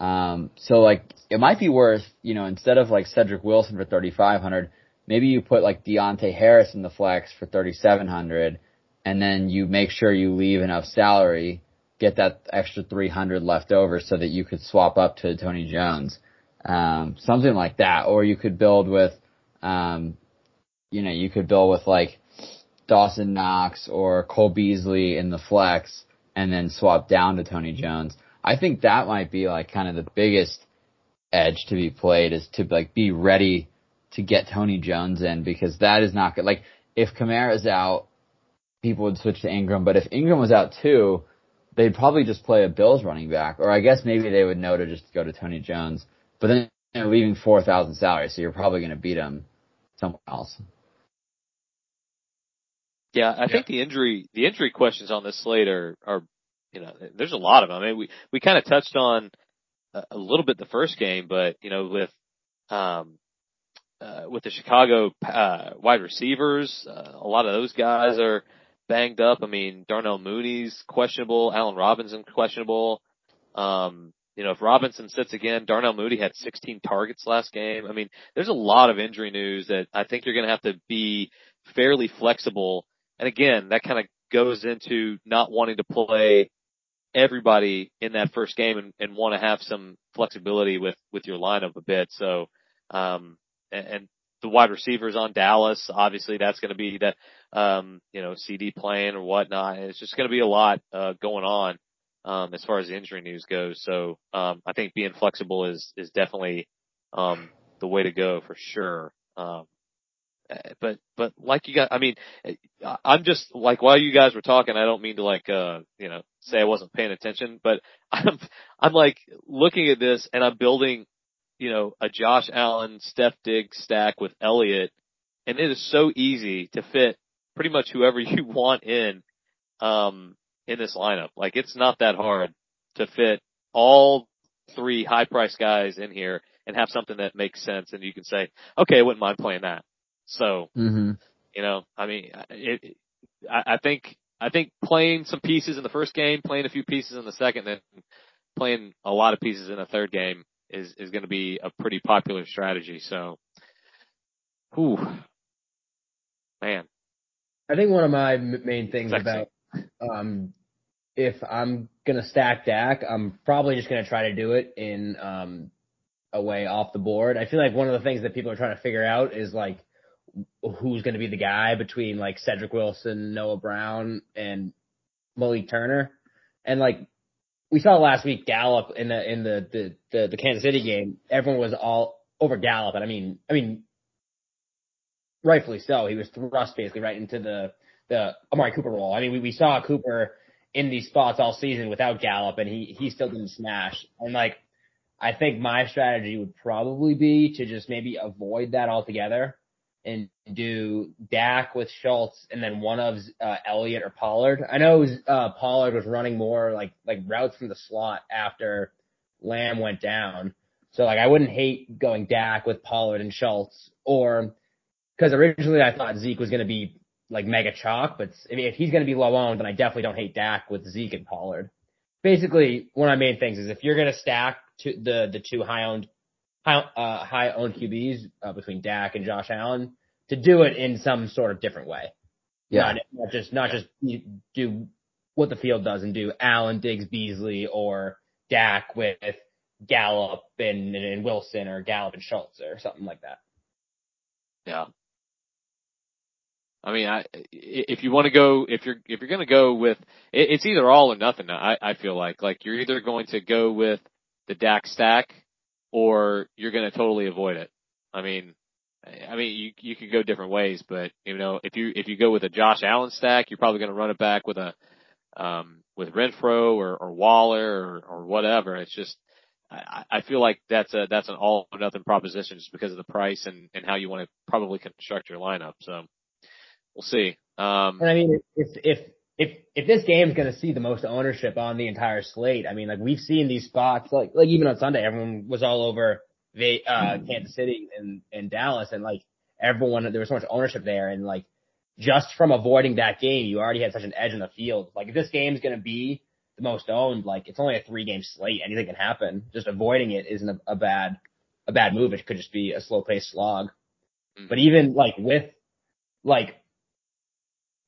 C: Um, so like it might be worth, you know, instead of like Cedric Wilson for thirty five hundred, maybe you put like Deonte Harris in the flex for thirty seven hundred, and then you make sure you leave enough salary, get that extra three hundred left over so that you could swap up to Tony Jones um, something like that. Or you could build with, um, you know, you could build with like Dawson Knox or Cole Beasley in the flex and then swap down to Tony Jones. I think that might be like kind of the biggest edge to be played is to like be ready to get Tony Jones in because that is not good. Like if Kamara's out, people would switch to Ingram, but if Ingram was out too, they'd probably just play a Bills running back, or I guess maybe they would know to just go to Tony Jones. But then they're leaving four thousand salary, so you're probably going to beat him somewhere else.
A: Yeah, I
D: Yeah.
A: think the injury the injury questions on this slate are are you know there's a lot of them. I mean we we kind of touched on a, a little bit the first game, but you know with um uh, with the Chicago uh, wide receivers, uh, a lot of those guys are banged up. I mean Darnell Mooney's questionable, Allen Robinson questionable. Um, you know if Robinson sits again, Darnell Mooney had 16 targets last game. I mean there's a lot of injury news that I think you're going to have to be fairly flexible and again, that kind of goes into not wanting to play everybody in that first game and, and want to have some flexibility with, with your lineup a bit. So, um, and, and the wide receivers on Dallas, obviously that's going to be that, um, you know, CeeDee playing or whatnot. It's just going to be a lot, uh, going on, um, as far as the injury news goes. So, um, I think being flexible is, is definitely, um, the way to go for sure. Um, uh, but but like you got I mean I- I'm just like while you guys were talking I don't mean to like uh you know say I wasn't paying attention but <laughs> I'm I'm like looking at this and I'm building you know a Josh Allen Stef Diggs stack with Elliott and it is so easy to fit pretty much whoever <laughs> you want in um in this lineup like it's not that hard to fit all three high price guys in here and have something that makes sense and you can say okay I wouldn't mind playing that so,
C: hmm
A: you know, I mean, it, it, I, I think, I think playing some pieces in the first game, playing a few pieces in the second, and playing a lot of pieces in the third game is, is going to be a pretty popular strategy. So, whew, man.
E: I think one of my main things
A: Sexy.
E: about um if I'm gonna stack Dak, I'm probably just gonna try to do it in um a way off the board. I feel like one of the things that people are trying to figure out is like who's gonna be the guy between like Cedric Wilson, Noah Brown, and Malik Turner. And like we saw last week Gallup in the in the the the, the Kansas City game, everyone was all over Gallup, and I mean I mean rightfully so. He was thrust basically right into the the Amari Cooper role. I mean, we, we saw Cooper in these spots all season without Gallup, and he he still didn't smash. And like, I think my strategy would probably be to just maybe avoid that altogether and do Dak with Schultz and then one of uh, Elliott or Pollard. I know uh, Pollard was running more like like routes from the slot after Lamb went down. So like I wouldn't hate going Dak with Pollard and Schultz or because originally I thought Zeke was going to be like mega chalk, but I mean, if he's going to be low owned, then I definitely don't hate Dak with Zeke and Pollard. Basically, one of my main things is if you're going to stack to the the two high owned high uh, high owned QBs uh, between Dak and Josh Allen, to do it in some sort of different way.
C: Yeah.
E: Not, not just not just do what the field does and do Allen, Diggs, Beasley, or Dak with Gallup and, and Wilson or Gallup and Schultz or something like that.
A: Yeah. I mean, I, if you want to go, if you're, if you're going to go with, it, it's either all or nothing. I, I feel like, like you're either going to go with the Dak stack or you're going to totally avoid it. I mean, I mean, you, you could go different ways, but you know, if you, if you go with a Josh Allen stack, you're probably going to run it back with a, um, with Renfrow or, or Waller or, or whatever. It's just, I, I feel like that's a, that's an all or nothing proposition just because of the price and, and how you want to probably construct your lineup. So we'll see. Um,
E: And I mean, if if if if this game's going to see the most ownership on the entire slate, I mean, like we've seen these spots, like like even on Sunday, everyone was all over the uh, Kansas City and and Dallas, and like everyone, there was so much ownership there, and like just from avoiding that game, you already had such an edge in the field. Like if this game's going to be the most owned, like it's only a three game slate, anything can happen. Just avoiding it isn't a, a bad a bad move. It could just be a slow paced slog.
A: Mhm.
E: But even like with like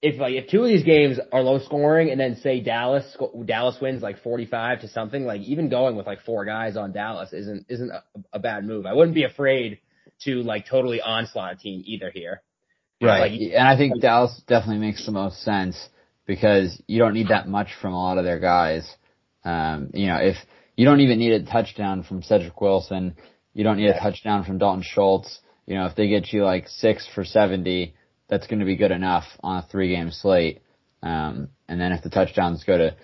E: if like if two of these games are low scoring and then say Dallas Dallas wins like 45 to something like even going with like four guys on Dallas isn't isn't a, a bad move. I wouldn't be afraid to like totally onslaught a team either here.
C: Right.
E: Like-
C: and I think Dallas definitely makes the most sense because you don't need that much from a lot of their guys. Um, you know, if you don't even need a touchdown from Cedric Wilson, you don't need a touchdown from Dalton Schultz. You know, if they get you like six for 70, that's going to be good enough on a three game slate. Um, and then if the touchdowns go to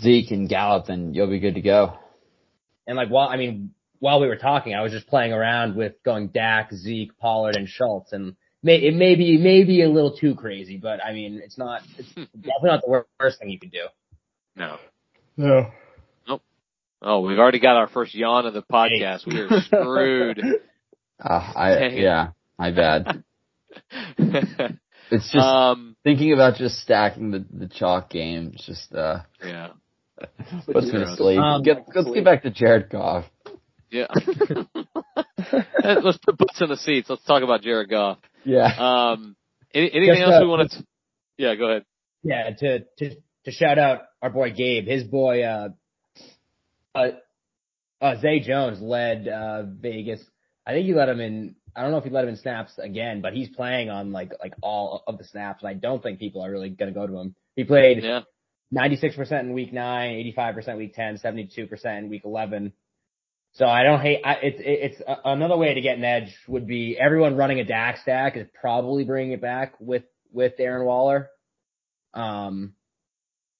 C: Zeke and Gallup, then you'll be good to go.
E: And like while I mean while we were talking, I was just playing around with going Dak, Zeke, Pollard, and Schultz, and may, it may be maybe a little too crazy, but I mean, it's not. It's definitely not the worst thing you can do.
A: No.
E: No. Nope.
A: Oh, we've already got our first yawn of the podcast. We are screwed.
C: Uh, <laughs> I
A: Dang it.
C: yeah, my bad. <laughs> It's just
A: um,
C: thinking about just stacking the the chalk game. It's just uh,
A: yeah,
C: puts me to sleep.
E: Um,
C: Get, let's get back to Jared Goff.
A: yeah. <laughs> Let's put butts in the seats. Let's talk about Jared Goff.
C: Yeah.
A: Um, any, anything
E: Just,
A: else
E: uh,
A: we want to? Yeah, go ahead.
E: Yeah, to to to shout out our boy Gabe, his boy uh uh, uh Zay Jones led uh Vegas. I think he let him in I don't know if he let him in snaps again, but he's playing on like like all of the snaps and I don't think people are really gonna go to him. He played
A: Yeah,
E: ninety six percent in week 9, 85% week 10, 72 percent in week eleven. So I don't hate. I, it's it's uh, another way to get an edge would be everyone running a Dak stack is probably bringing it back with with Darren Waller. Um,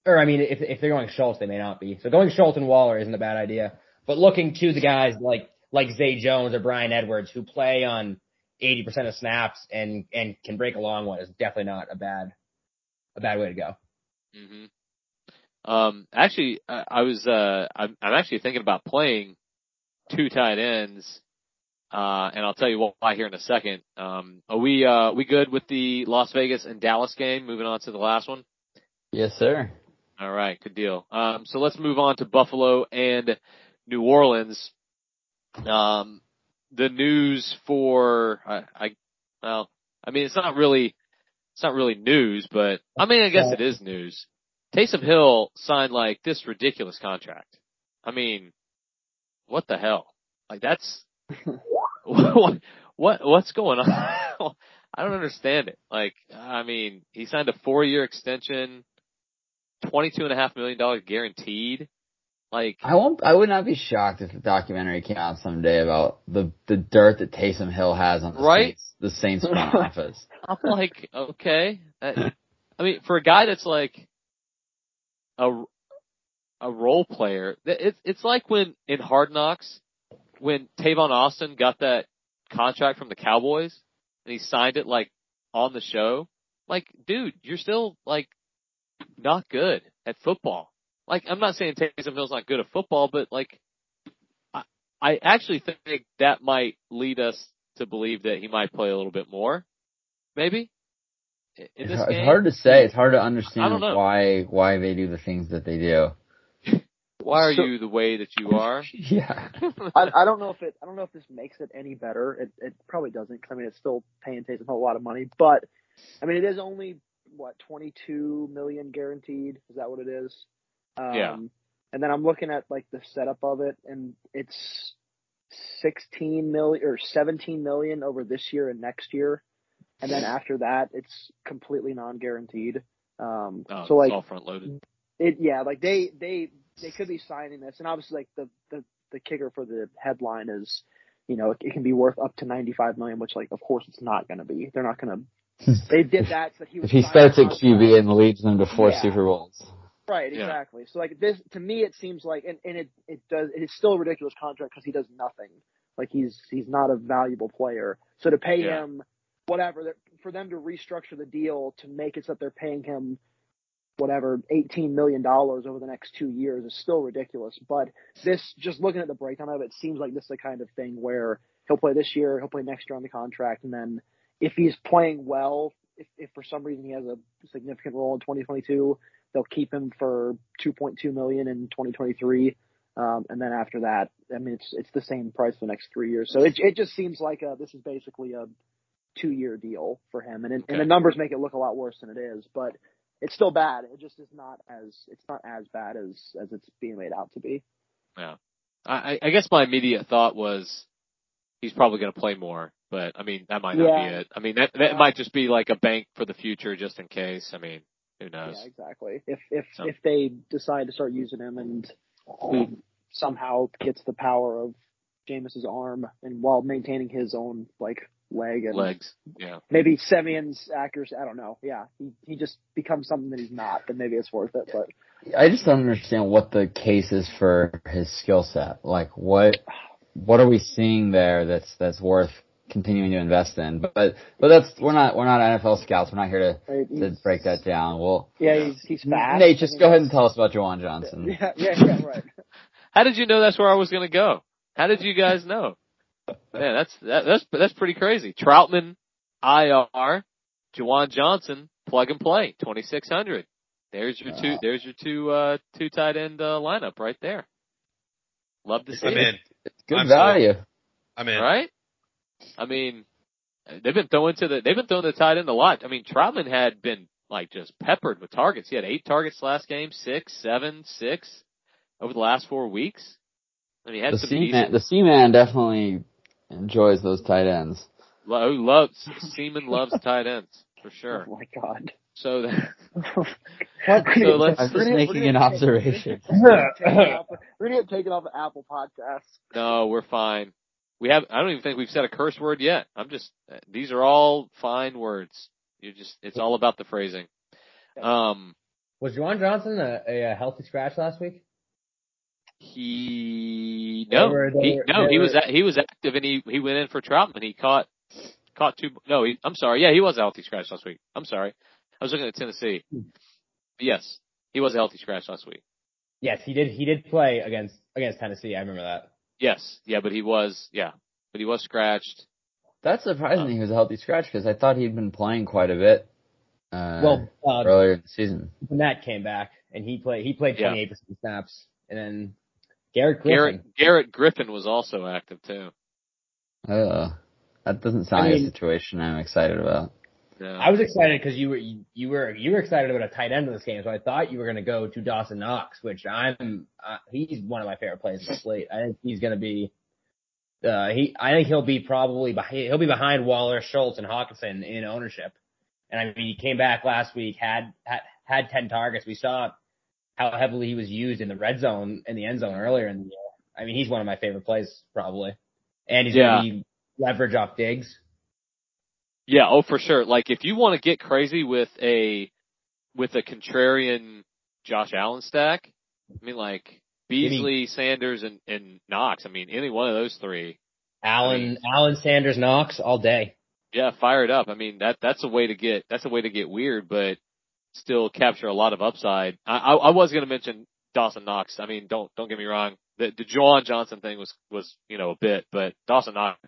E: or I mean, if if they're going Schultz, they may not be. So going Schultz and Waller isn't a bad idea. But looking to the guys like like Zay Jones or Brian Edwards who play on eighty percent of snaps and and can break a long one is definitely not a bad a bad way to go.
A: Mm-hmm. Um, actually, I, I was, uh, I'm, I'm actually thinking about playing two tight ends. Uh, and I'll tell you why here in a second. Um, are we, uh, we good with the Las Vegas and Dallas game? Moving on to the last one.
C: Yes, sir.
A: All right, good deal. Um, so let's move on to Buffalo and New Orleans. Um, the news for I, I well, I mean it's not really it's not really news, but I mean I guess it is news. Taysom Hill signed like this ridiculous contract. I mean, what the hell? Like that's what <laughs> what what's going on? <laughs> I don't understand it. Like, I mean, he signed a four year extension, twenty-two and a half million dollars guaranteed. Like,
C: I won't. I would not be shocked if the documentary came out someday about the the dirt that Taysom Hill has on the
A: Right?
C: Saints, the Saints front <laughs> office.
A: I'm like, okay. I, I mean, for a guy that's like a a role player, it's it's like when in Hard Knocks, when Tavon Austin got that contract from the Cowboys and he signed it like on the show. Like, dude, you're still like not good at football. Like, I'm not saying Taysom Hill's not good at football, but like, I, I actually think that might lead us to believe that he might play a little bit more. Maybe. In
C: It's,
A: this
C: it's
A: game.
C: hard to say. It's hard to understand why why they do the things that they do. <laughs>
A: Why are
B: So-
A: you the way that you are? <laughs>
C: Yeah.
B: I, I don't know if it I don't know if this makes it any better. It it probably doesn't. 'cause I mean, it's still paying Taysom Hill a lot of money, but I mean, it is only what 22 million guaranteed. Is that what it is? Um,
A: Yeah.
B: And then I'm looking at like the setup of it, and it's 16 million or 17 million over this year and next year, and then after that, it's completely non-guaranteed. Um,
A: Oh,
B: so like
A: it's all front loaded.
B: it yeah like they they they could be signing this and obviously like the the the kicker for the headline is you know it, it can be worth up to 95 million which like of course it's not going to be they're not going to they did that so he was
C: If he starts at. QB and leads them to four
B: Yeah.
C: Super Bowls.
B: Right
A: Yeah.
B: exactly so like this to me it seems like and, and it it does it's still a ridiculous contract because he does nothing like he's he's not a valuable player so to pay
A: Yeah.
B: him whatever for them to restructure the deal to make it so that they're paying him whatever eighteen million dollars over the next two years is still ridiculous. But this, just looking at the breakdown of it, seems like this is the kind of thing where he'll play this year, he'll play next year on the contract, and then if he's playing well, if, if for some reason he has a significant role in 2022, they'll keep him for 2.2 million in 2023. Um, and then after that, I mean, it's it's the same price for the next three years. So it it just seems like a, this is basically a two year deal for him, and it, and the numbers make it look a lot worse than it is. But it's still bad. It just is not as it's not as bad as as it's being made out to be.
A: Yeah. I, I guess my immediate thought was he's probably going to play more, but I mean that might not
B: Yeah.
A: be it. I mean that that
B: Yeah.
A: might just be like a bank for the future, just in case. I mean, who knows?
B: Yeah, exactly. If if
A: So-
B: if they decide to start using him and he somehow gets the power of Jameis's arm and while maintaining his own like leg and
A: Legs. Yeah.
B: maybe Siemian's accuracy, I don't know. Yeah, he he just becomes something that he's not. Then maybe it's worth it. But
C: I just don't understand what the case is for his skill set. Like what what are we seeing there that's that's worth continuing to invest in. But but that's we're not we're not NFL scouts. We're not here to to break that down. Well,
B: Yeah, he's he's fast.
C: Nate, just go ahead and tell us about Juwan Johnson. <laughs>
B: Yeah, yeah, yeah, right.
A: How did you know that's where I was going to go? How did you guys know? Man, that's that, that's that's pretty crazy. Trautman, IR, Juwan Johnson, plug and play, twenty six hundred. There's your two. There's your two uh two tight end uh, lineup right there. Love to see
D: I'm
A: it.
D: in.
C: It's good
D: I'm sold.
C: value.
D: I'm in.
A: Right? I mean, they've been throwing to the they've been throwing the tight end a lot. I mean, Trautman had been like just peppered with targets. He had eight targets last game, six, seven, six over the last four weeks. I mean, he had
C: The
A: some
C: C
A: decent.
C: man, the C man definitely enjoys those tight ends.
A: Lo- who loves Seaman loves tight ends for <laughs> oh sure.
B: Oh my god.
A: So that, <laughs>
B: What?
A: So let's-
C: I'm just making an observation. <laughs>
B: We're gonna get taken off of Apple Podcasts.
A: no, we're fine. We have. I don't even think we've said a curse word yet. I'm just. These are all fine words. You just. It's all about the phrasing. Um.
E: Was Juwan Johnson a, a, healthy scratch last week?
A: He no.
E: were-
A: he,
E: were-
A: no. He was
E: were-
A: a- he was active and he he went in for Trautman. He caught caught two. No, he, I'm sorry. Yeah, he was a healthy scratch last week. I'm sorry. I was looking at Tennessee. Yes, he was a healthy scratch last week.
E: Yes, he did. He did play against against Tennessee. I remember that.
A: Yes, yeah, but he was yeah, but he was scratched.
C: That's surprising he was a healthy scratch because I thought he'd been playing quite a bit. Uh,
E: well, uh,
C: earlier in the season.
E: Vannett came back and he played. He played 28 percent snaps, and then Garrett Griffin.
A: Garrett Garrett Griffin was also active too.
C: Uh, that doesn't sound
E: I
C: like
E: mean-
C: a situation I'm excited about.
E: I was excited because you were you, you were you were excited about a tight end in this game, so I thought you were going to go to Dawson Knox, which I'm uh, he's one of my favorite players in the slate. I think he's going to be uh he I think he'll be probably behind he'll be behind Waller, Schultz, and Hockenson in ownership. And I mean, he came back last week had had had ten targets. We saw how heavily he was used in the red zone in the end zone earlier in the year. I mean, he's one of my favorite plays probably, and he's
A: Yeah.
E: going to be leverage off Diggs.
A: Yeah, oh for sure. Like if you want to get crazy with a with a contrarian Josh Allen stack, I mean like Beasley, Sanders, and and Knox. I mean any one of those three.
E: Allen,
A: I mean-
E: Allen Sanders, Knox all day.
A: Yeah, fire it up. I mean that that's a way to get that's a way to get weird, but still capture a lot of upside. I I, I was going to mention Dawson Knox. I mean don't don't get me wrong. The the Juwan Johnson thing was was you know a bit, but Dawson Knox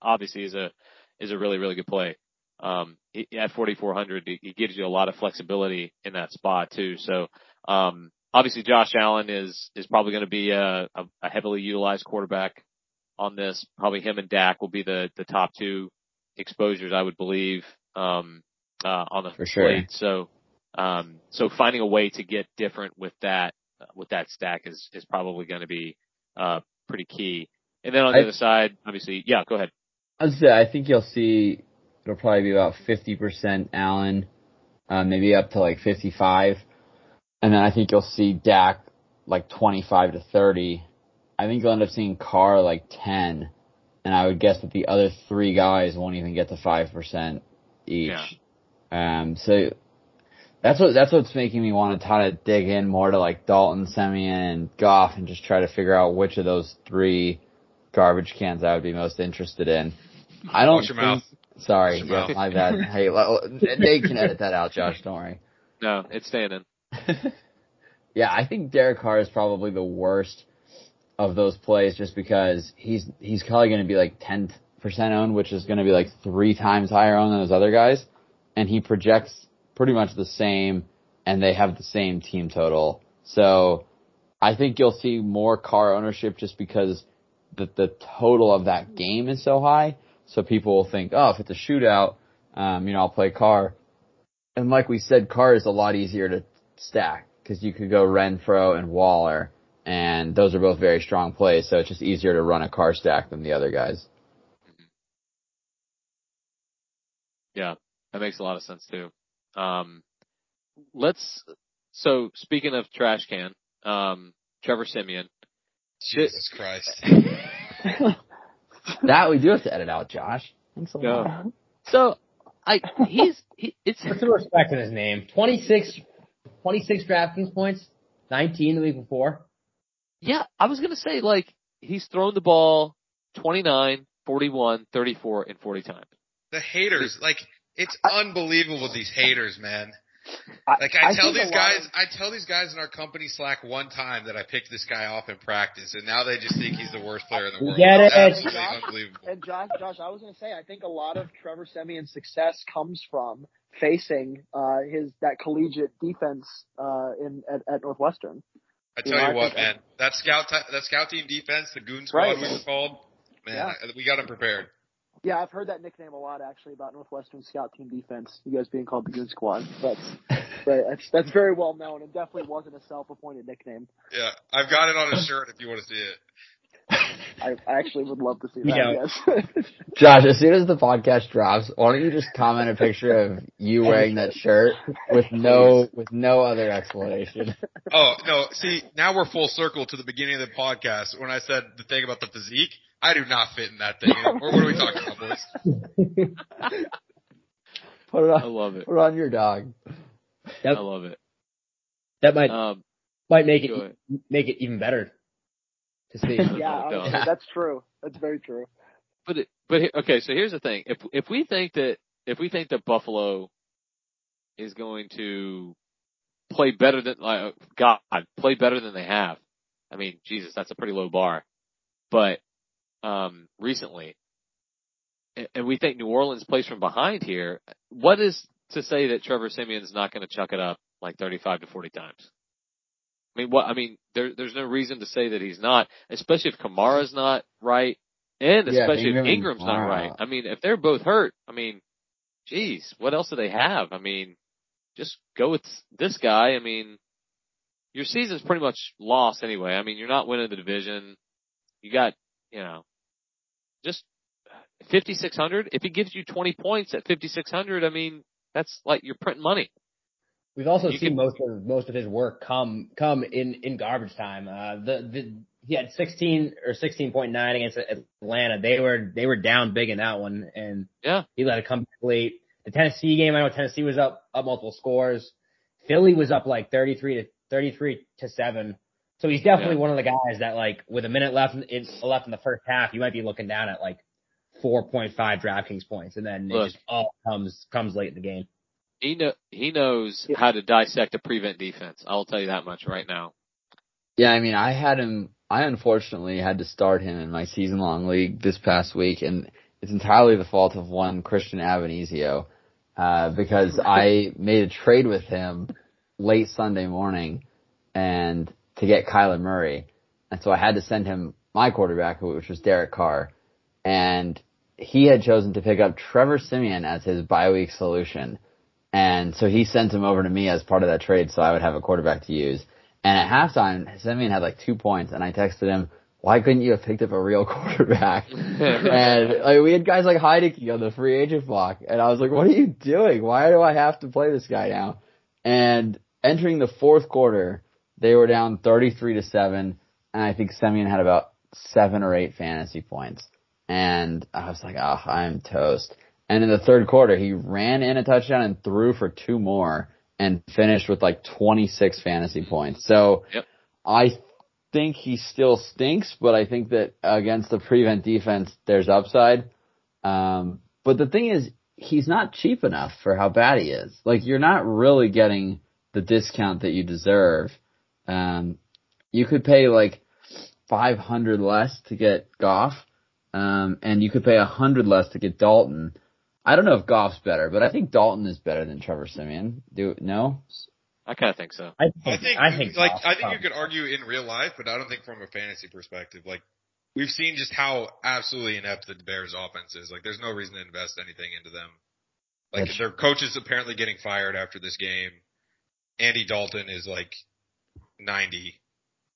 A: obviously is a is a really really good play. Um, he, at 4,400, he, he gives you a lot of flexibility in that spot too. So, um, obviously Josh Allen is, is probably going to be a, a, heavily utilized quarterback on this. Probably him and Dak will be the, the top two exposures, I would believe, um, uh, on the
C: For sure.
A: So, um, so finding a way to get different with that, with that stack is, is probably going to be, uh, pretty key. And then on the
C: I-
A: other side, obviously, yeah, go ahead.
C: I'd say I think you'll see it'll probably be about fifty percent Allen, uh, maybe up to like fifty five, and then I think you'll see Dak like twenty five to thirty. I think you'll end up seeing Carr like ten, and I would guess that the other three guys won't even get to five percent each. Um, so that's what that's what's making me want to try to dig in more to like Dalton, Siemian, and Goff, and just try to figure out which of those three garbage cans I would be most interested in. I don't.
D: Watch your
C: think-
D: mouth.
C: Sorry, yeah, my bad. <laughs> Hey, well, they can edit that out, Josh. Don't worry.
A: No, it's staying in. <laughs>
C: yeah, I think Derek Carr is probably the worst of those plays, just because he's he's probably going to be like ten percent owned, which is going to be like three times higher owned than those other guys, and he projects pretty much the same, and they have the same team total. So, I think you'll see more Carr ownership just because the the total of that game is so high. So people will think, oh, if it's a shootout, um, you know, I'll play Carr. And like we said, Carr is a lot easier to stack because you could go Renfrow and Waller, and those are both very strong plays. So it's just easier to run a Carr stack than the other guys.
A: Yeah, that makes a lot of sense too. Um, let's. So speaking of trash can, um, Trevor Siemian.
D: Jesus Christ. <laughs> <laughs>
C: that we do have to edit out, Josh. Thanks a
A: No.
C: lot.
A: So I he's he, it's
E: Put some respect in his name. 26, 26 DraftKings points, 19 the week before.
A: yeah. I was gonna say like he's thrown the ball 29, 41, 34, and 40 times.
D: The haters, like, it's unbelievable these haters, man.
B: I,
D: Like I,
B: I
D: tell these guys,
B: of-
D: I tell these guys in our company Slack one time that I picked this guy off in practice, and now they just think he's the worst player in the world.
E: get
D: It's
E: it.
D: absolutely
B: Josh,
D: unbelievable.
B: And Josh, Josh, I was going to say, I think a lot of Trevor Siemian's success comes from facing uh, his that collegiate defense uh, in at, at Northwestern.
D: I
B: You
D: tell
B: know,
D: you
B: I
D: what,
B: think-
D: man, that scout ti- that scout team defense, the goon squad
B: Right.
D: we were called, man,
B: Yeah.
D: I- we got them prepared.
B: Yeah, I've heard that nickname a lot actually about Northwestern scout team defense. You guys being called the Goon Squad. That's <laughs> right. That's that's very well known and definitely wasn't a self-appointed nickname.
D: Yeah, I've got it on a shirt if you want to see it.
B: I, I actually would love to see that.
E: don't.
B: Yes. <laughs> <laughs>
C: Josh, as soon as the podcast drops, why don't you just comment a picture of you wearing that shirt with no with no other explanation?
D: Oh no, see now we're full circle to the beginning of the podcast when I said the thing about the physique. I do not fit in that thing. Or what are we talking about, boys? <laughs>
C: Put it
A: I
C: on,
A: love it.
C: put it on your dog.
A: I love it.
E: that might
A: Um,
E: might make
A: go
E: it
A: ahead.
E: make it even better to see. <laughs>
B: yeah,
A: No.
B: honestly, that's true. That's very true.
A: But it, but okay, so here's the thing: if if we think that if we think that Buffalo is going to play better than like God play better than they have, I mean, Jesus, that's a pretty low bar. But um recently, and- we think New Orleans plays from behind here. What is to say that Trevor Siemian's not going to chuck it up like 35 to 40 times? I mean, what? I mean, there, there's no reason to say that he's not, especially if Kamara's not right, and especially
C: Ingram
A: if Ingram's not right. I mean, if they're both hurt, I mean, geez, what else do they have? I mean, just go with this guy. I mean, your season's pretty much lost anyway. I mean, you're not winning the division. You got, you know, just 5,600. If he gives you 20 points at 5,600, I mean, that's like you're printing money.
E: We've also
A: You
E: seen
A: can-
E: most of most of his work come come in in garbage time. Uh, the the he had 16 or 16.9 against Atlanta. They were they were down big in that one, and
A: Yeah.
E: he let it come back late. The Tennessee game, I know Tennessee was up up multiple scores. Philly was up like 33 to 33 to seven. So he's definitely
A: Yeah.
E: one of the guys that like with a minute left in, in left in the first half, you might be looking down at like 4.5 DraftKings points, and then
A: Look.
E: it just all comes comes late in the game.
A: He know he knows how to dissect a prevent defense. I'll tell you that much right now.
C: Yeah, I mean, I had him. I unfortunately had to start him in my season long league this past week, and it's entirely the fault of one Christian Avenizio, uh, because I made a trade with him late Sunday morning, and to get Kyler Murray, and so I had to send him my quarterback, which was Derek Carr, and he had chosen to pick up Trevor Siemian as his bye week solution, and so he sent him over to me as part of that trade, so I would have a quarterback to use. And at halftime, Siemian had like two points, and I texted him, "Why couldn't you have picked up a real <laughs> quarterback?" <laughs> and like, we had guys like Heinicke on the free agent block, and I was like, "What are you doing? Why do I have to play this guy now?" And entering the fourth quarter, they were down thirty-three to seven, and I think Siemian had about seven or eight fantasy points, and I was like, "Oh, I'm toast." And in the third quarter, he ran in a touchdown and threw for two more and finished with like 26 fantasy points. So
A: Yep.
C: I think he still stinks, but I think that against the prevent defense, there's upside. Um, but the thing is, he's not cheap enough for how bad he is. Like you're not really getting the discount that you deserve. Um, you could pay like 500 less to get Goff, um, and you could pay 100 less to get Dalton. I don't know if Goff's better, but I think Dalton is better than Trevor Siemian. Do no?
A: I kind of think so.
E: I
D: I
E: think
D: think,
E: I think
D: like
E: Goff
D: I think you could argue in real life, but I don't think from a fantasy perspective. Like we've seen just how absolutely inept the Bears offense is. Like there's no reason to invest anything into them. Like
C: That's-
D: their coach is apparently getting fired after this game. Andy Dalton is like 90.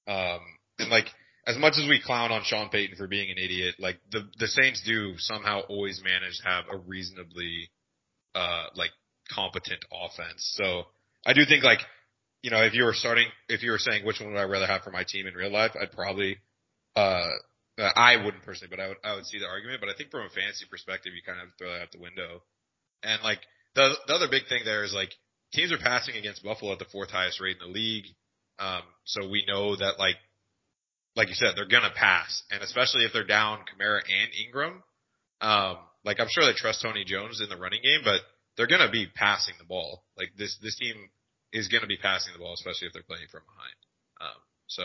D: Um, and like as much as we clown on Sean Payton for being an idiot, like the the Saints do somehow always manage to have a reasonably uh like competent offense. So I do think like you know if you were starting if you were saying which one would I rather have for my team in real life, I'd probably uh I wouldn't personally, but I would I would see the argument. But I think from a fantasy perspective, you kind of throw that out the window. And like the the other big thing there is like teams are passing against Buffalo at the fourth highest rate in the league. Um, so we know that like like you said, they're gonna pass, and especially if they're down Kamara and Ingram, Um, like I'm sure they trust Tony Jones in the running game, but they're gonna be passing the ball. Like this, this team is gonna be passing the ball, especially if they're playing from behind. Um, so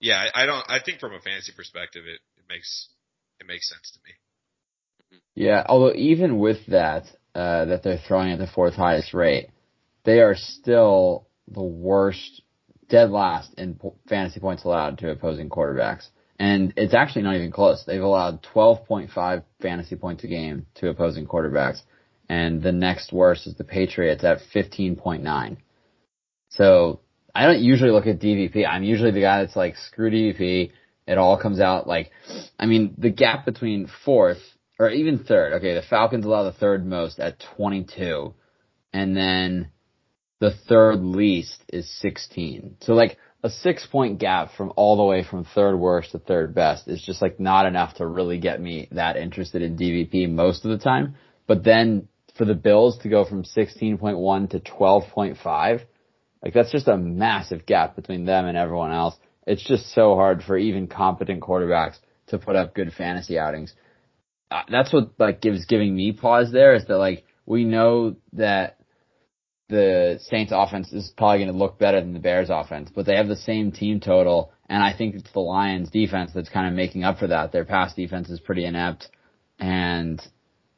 D: yeah, I, I don't, I think from a fantasy perspective, it, it makes, it makes sense to me.
C: Yeah, although even with that, uh, that they're throwing at the fourth highest rate, they are still the worst, dead last in fantasy points allowed to opposing quarterbacks. And it's actually not even close. They've allowed 12.5 fantasy points a game to opposing quarterbacks. And the next worst is the Patriots at 15.9. So I don't usually look at DVP. I'm usually the guy that's like, screw DVP. It all comes out like, I mean, the gap between fourth or even third. Okay, the Falcons allow the third most at 22. And then the third least is 16. So like a six point gap from all the way from third worst to third best is just like not enough to really get me that interested in DVP most of the time. But then for the Bills to go from 16.1 to 12.5, like that's just a massive gap between them and everyone else. It's just so hard for even competent quarterbacks to put up good fantasy outings. Uh, that's what like gives giving me pause there is that like we know that the Saints offense is probably going to look better than the Bears offense, but they have the same team total, and I think it's the Lions defense that's kind of making up for that. Their pass defense is pretty inept, and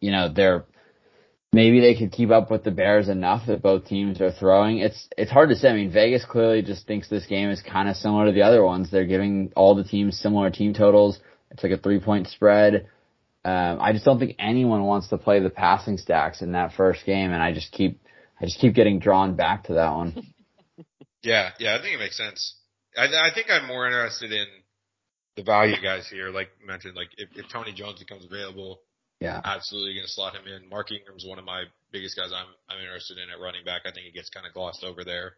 C: you know they're maybe they could keep up with the Bears enough that both teams are throwing. It's it's hard to say. I mean, Vegas clearly just thinks this game is kind of similar to the other ones. They're giving all the teams similar team totals. It's like a three point spread. Um, I just don't think anyone wants to play the passing stacks in that first game, and I just keep I just keep getting drawn back to that one. <laughs>
D: Yeah, yeah, I think it makes sense. I, I think I'm more interested in the value guys here, like mentioned, like if, if Tony Jones becomes available,
C: Yeah.
D: absolutely going to slot him in. Mark Ingram's one of my biggest guys I'm I'm interested in at running back. I think he gets kind of glossed over there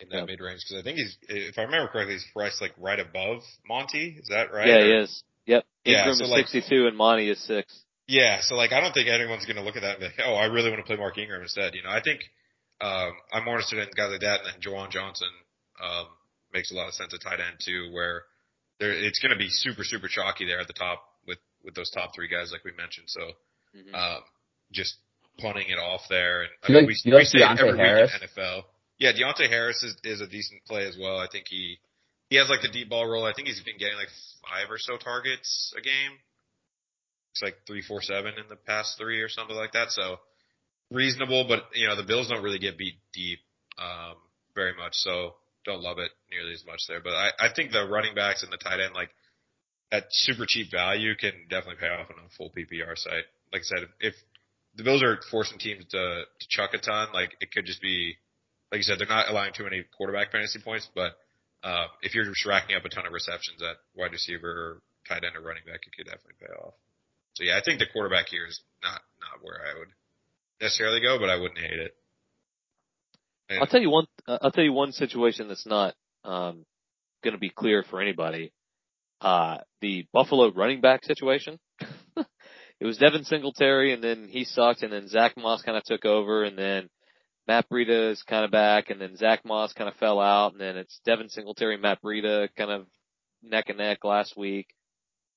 D: in that
A: Yep.
D: mid range because I think he's, if I remember correctly, he's priced like right above Monty. Is that right?
A: Yeah,
D: Or-
A: he is. Yep.
D: Yeah, so
A: is
D: like-
A: 62 and Monty is six.
D: Yeah, so like I don't think anyone's going to look at that and be like, oh, I really want to play Mark Ingram instead. You know, I think um, I'm more interested in guys like that, and then Juwan Johnson um, makes a lot of sense at tight end too, where there it's going to be super super chalky there at the top with with those top three guys like we mentioned. So
A: Mhm.
D: um, just punting it off there, and I
C: Do
D: mean,
C: like-
D: we,
C: do
D: we
C: like
D: say it
C: Deonte
D: every
C: Harris?
D: week in NFL. Yeah, Deonte Harris is, is a decent play as well. I think he he has like the deep ball role. I think he's been getting like five or so targets a game. It's like three, four, seven in the past three or something like that. So reasonable, but you know the Bills don't really get beat deep um, very much, so don't love it nearly as much there. But I, I think the running backs and the tight end like at super cheap value can definitely pay off on a full PPR site. Like I said, if the Bills are forcing teams to to chuck a ton, like it could just be like you said, they're not allowing too many quarterback fantasy points, but uh, if you're just racking up a ton of receptions at wide receiver or tight end or running back, it could definitely pay off. So yeah, I think the quarterback here is not not where I would necessarily go, but I wouldn't hate it. And-
A: I'll tell you one. I'll tell you one situation that's not um, going to be clear for anybody. Uh, the Buffalo running back situation. <laughs> it was Devin Singletary, and then he sucked, and then Zach Moss kind of took over, and then Matt Breida is kind of back, and then Zach Moss kind of fell out, and then it's Devin Singletary, Matt Breida kind of neck and neck last week.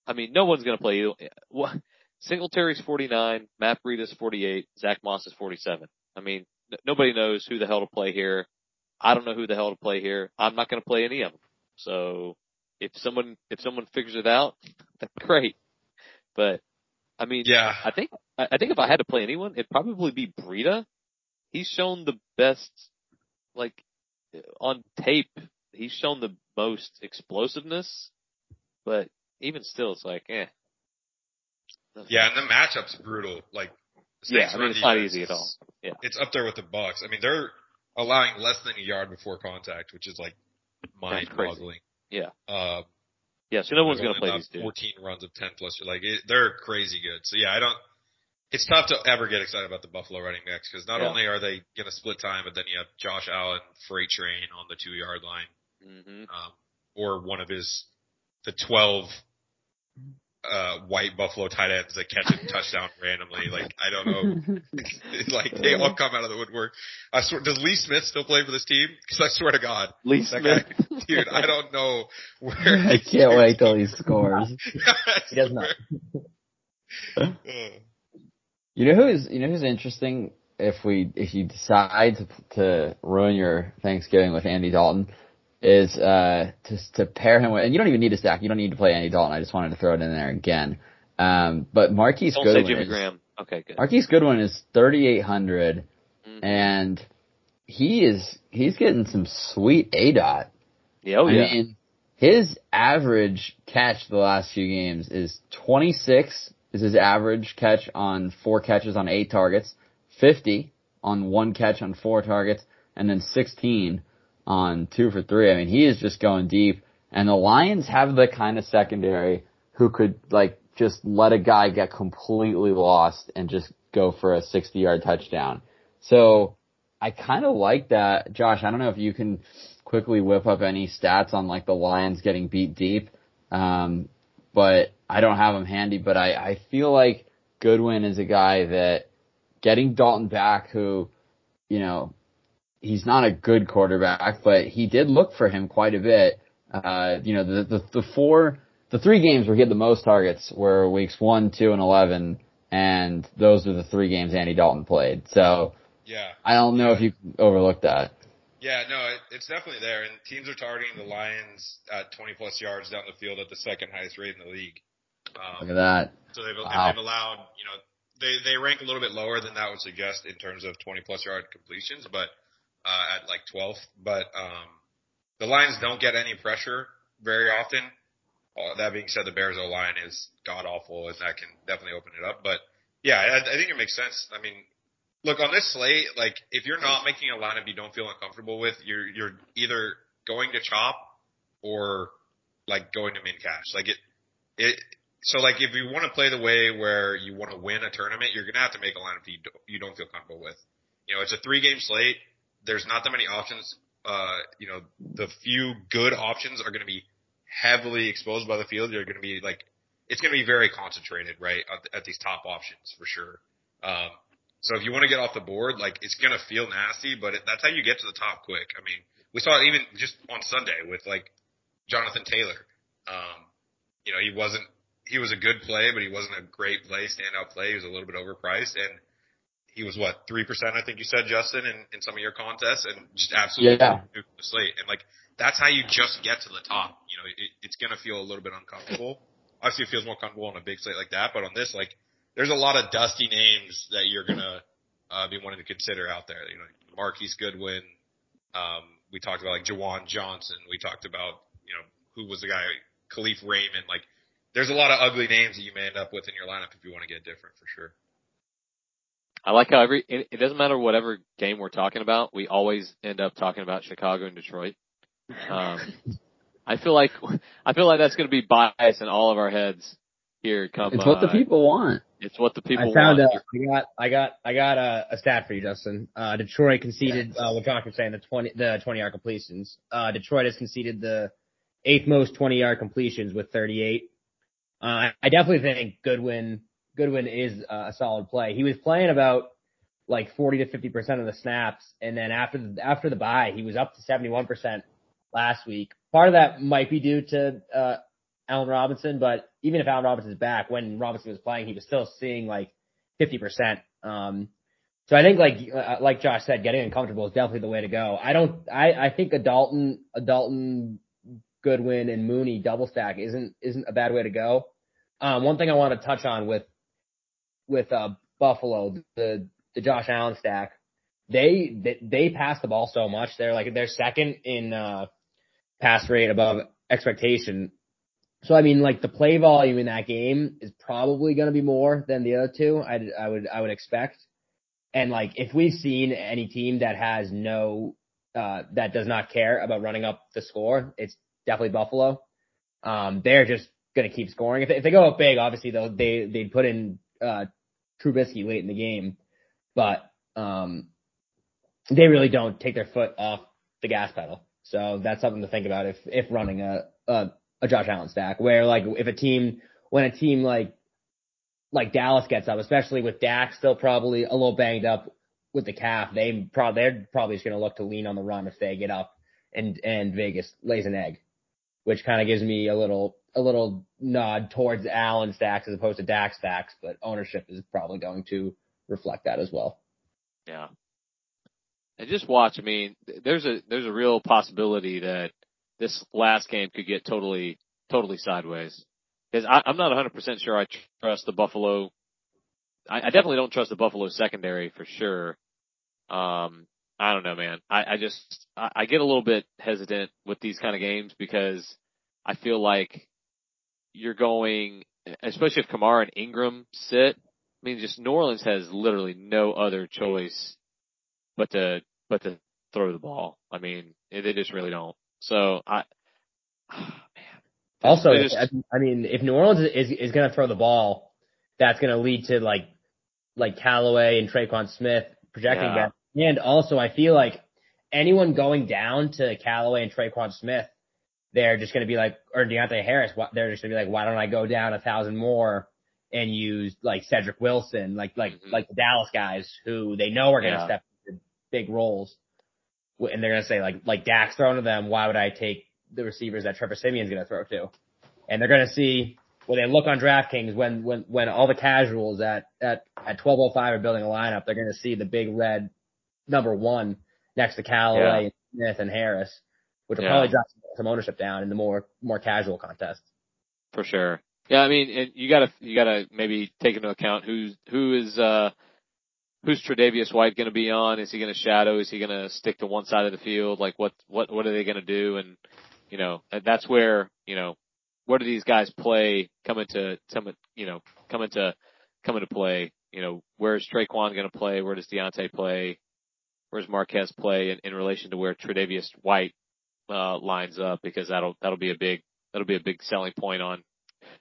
A: I mean, no one's going to play. What? Singletary's 49, Matt Breida's 48, Zach Moss is 47. I mean, n- nobody knows who the hell to play here. I don't know who the hell to play here. I'm not going to play any of them. So if someone if someone figures it out, <laughs> that's great. But I mean,
D: yeah,
A: I think I I think if I had to play anyone, it'd probably be Breida. He's shown the best, like on tape. He's shown the most explosiveness, but even still, it's like, eh.
D: Yeah, and the matchup's brutal. Like,
A: Yeah, I mean, it's not easy at all. Yeah.
D: It's up there with the Bucs. I mean, they're allowing less than a yard before contact, which is like mind-boggling.
A: Yeah.
D: Uh,
A: Yeah, so no one's going to play these dudes.
D: 14 runs of 10 plus. Like, it, they're crazy good. So yeah, I don't. It's tough to ever get excited about the Buffalo running backs because not
A: Yeah.
D: only are they going to split time, but then you have Josh Allen freight train on the two yard line,
A: hmm
D: um, or one of his the 12 uh, white Buffalo tight ends that catch a touchdown <laughs> randomly. Like I don't know <laughs> like they all come out of the woodwork. I swear, does Lee Smith still play for this team? Because I swear to God,
A: Lee Smith.
D: guy, <laughs> dude, I don't know where.
C: I can't wait till he scores.
E: He does not.
C: You know who's you know who's interesting if we if you decide to to ruin your Thanksgiving with Andy Dalton is uh to to pair him with and you don't even need a stack you don't need to play Andy Dalton I just wanted to throw it in there again um but Marquise
A: Don't
C: Goodwin
A: say Jimmy
C: is,
A: Graham. Okay, good.
C: Marquise Goodwin is thirty eight hundred
A: Mhm.
C: and he is he's getting some sweet A dot
A: Yeah, oh
C: I
A: yeah.
C: mean, his average catch the last few games is 26 is his average catch on four catches on eight targets, 50 on one catch on four targets, and then 16 on two for three. I mean, he is just going deep. And the Lions have the kind of secondary who could like just let a guy get completely lost and just go for a 60 yard touchdown. So I kind of like that. Josh, I don't know if you can quickly whip up any stats on like the Lions getting beat deep. Um, but I don't have them handy, but I, I feel like Goodwin is a guy that getting Dalton back who, you know, he's not a good quarterback, but he did look for him quite a bit. Uh, you know, the, the, the four, the three games where he had the most targets were weeks one, two, and 11. And those are the three games Andy Dalton played. So
D: Yeah.
C: I don't know if you overlooked that.
D: Yeah, no, it, it's definitely there, and teams are targeting the Lions at 20 plus yards down the field at the second highest rate in the league. Um,
C: Look at that.
D: So they've,
C: Wow.
D: they've allowed, you know, they, they rank a little bit lower than that would suggest in terms of 20 plus yard completions, but, uh, at like 12th. But, um, the Lions don't get any pressure very often. Uh, that being said, the Bears O line is god awful and that can definitely open it up. But yeah, I, I think it makes sense. I mean, look on this slate, like if you're not making a lineup you don't feel uncomfortable with, you're, you're either going to chop or like going to min cash. Like it, it, so like if you want to play the way where you want to win a tournament, you're gonna have to make a lineup you don't, you don't feel comfortable with. You know, it's a three game slate. There's not that many options. Uh, you know, the few good options are gonna be heavily exposed by the field. They're gonna be like, it's gonna be very concentrated, right, at, at these top options for sure. Um, so if you want to get off the board, like it's gonna feel nasty, but it, that's how you get to the top quick. I mean, we saw it even just on Sunday with like Jonathan Taylor. Um, you know, he wasn't he was a good play, but he wasn't a great play, standout play. He was a little bit overpriced, and he was what three percent, I think you said, Justin, in, in some of your contests, and just absolutely
C: Yeah.
D: the slate. And like that's how you just get to the top. You know, it, it's gonna feel a little bit uncomfortable. Obviously, it feels more comfortable on a big slate like that, but on this, like, there's a lot of dusty names that you're gonna uh, be wanting to consider out there. You know, Marquise Goodwin. Um, we talked about like Juwan Johnson. We talked about you know who was the guy, Kalif Raymond. Like, there's a lot of ugly names that you may end up with in your lineup if you want to get different for sure.
A: I like how every it, it doesn't matter whatever game we're talking about, we always end up talking about Chicago and Detroit. Um, <laughs> I feel like I feel like that's going to be bias in all of our heads here. Come,
C: It's what the
A: uh,
C: people want.
A: It's what the people
E: I found
A: want.
E: uh, I got I got I got a, a stat for you, Justin. Uh, Detroit conceded uh, what Josh was saying the twenty the twenty yard completions. Uh, Detroit has conceded the eighth most twenty yard completions with thirty eight. Uh, I- I definitely think Goodwin Goodwin is uh, a solid play. He was playing about like forty to fifty percent of the snaps, and then after the, after the bye, he was up to seventy one percent last week. Part of that might be due to uh, Allen Robinson, but even if Allen Robinson's back, when Robinson was playing, he was still seeing like 50%. Um, so I think like, uh, like Josh said, getting uncomfortable is definitely the way to go. I don't, I, I think a Dalton, a Dalton, Goodwin and Mooney double stack isn't, isn't a bad way to go. Um, one thing I want to touch on with, with, uh, Buffalo, the, the Josh Allen stack, they, they, they pass the ball so much. They're like, they're second in, uh, pass rate above expectation. So I mean, like the play volume in that game is probably going to be more than the other two. I, I would I would expect. And like if we've seen any team that has no uh, that does not care about running up the score, it's definitely Buffalo. Um, they're just going to keep scoring. If they, if they go up big, obviously they'll they they put in uh, Trubisky late in the game, but um, they really don't take their foot off the gas pedal. So that's something to think about if if running a a, a Josh Allen stack. Where like if a team when a team like like Dallas gets up, especially with Dak still probably a little banged up with the calf, they probably they're probably just going to look to lean on the run if they get up and and Vegas lays an egg, which kind of gives me a little a little nod towards Allen stacks as opposed to Dak stacks, but ownership is probably going to reflect that as well.
A: Yeah. And just watch. I mean, there's a there's a real possibility that this last game could get totally totally sideways because I'm not 100 percent sure I trust the Buffalo. I, I definitely don't trust the Buffalo secondary for sure. Um, I don't know, man. I, I just I, I get a little bit hesitant with these kind of games because I feel like you're going, especially if Kamara and Ingram sit. I mean, just New Orleans has literally no other choice but to but to throw the ball. I mean, they just really don't. So I, oh, <sighs> man.
E: Also, just, I mean, if New Orleans is is going to throw the ball, that's going to lead to like like Callaway and Tre'Quan Smith projecting yeah. back. And also, I feel like anyone going down to Callaway and Tre'Quan Smith, they're just going to be like, or Deonte Harris, they're just going to be like, why don't I go down a thousand more and use like Cedric Wilson, like like mm-hmm. like the Dallas guys who they know are going to yeah. step into big roles, and they're going to say like like Dak's thrown to them, why would I take the receivers that Trevor Siemian's going to throw to? And they're going to see when they look on DraftKings when when when all the casuals at at at 12:05 are building a lineup, they're going to see the big red number one next to Callaway, yeah. Smith, and Harris, which will yeah. probably drop some ownership down in the more more casual contests.
A: For sure. Yeah, I mean, and you gotta you gotta maybe take into account who's who is uh who's Tre'Davious White going to be on? Is he going to shadow? Is he going to stick to one side of the field? Like what what what are they going to do? And you know that's where you know where do these guys play come into come you know come into come into play? You know where's Tre'Quan going to play? Where does Deonte play? Where's Marquez play in, in relation to where Tre'Davious White lines up? Because that'll that'll be a big that'll be a big selling point on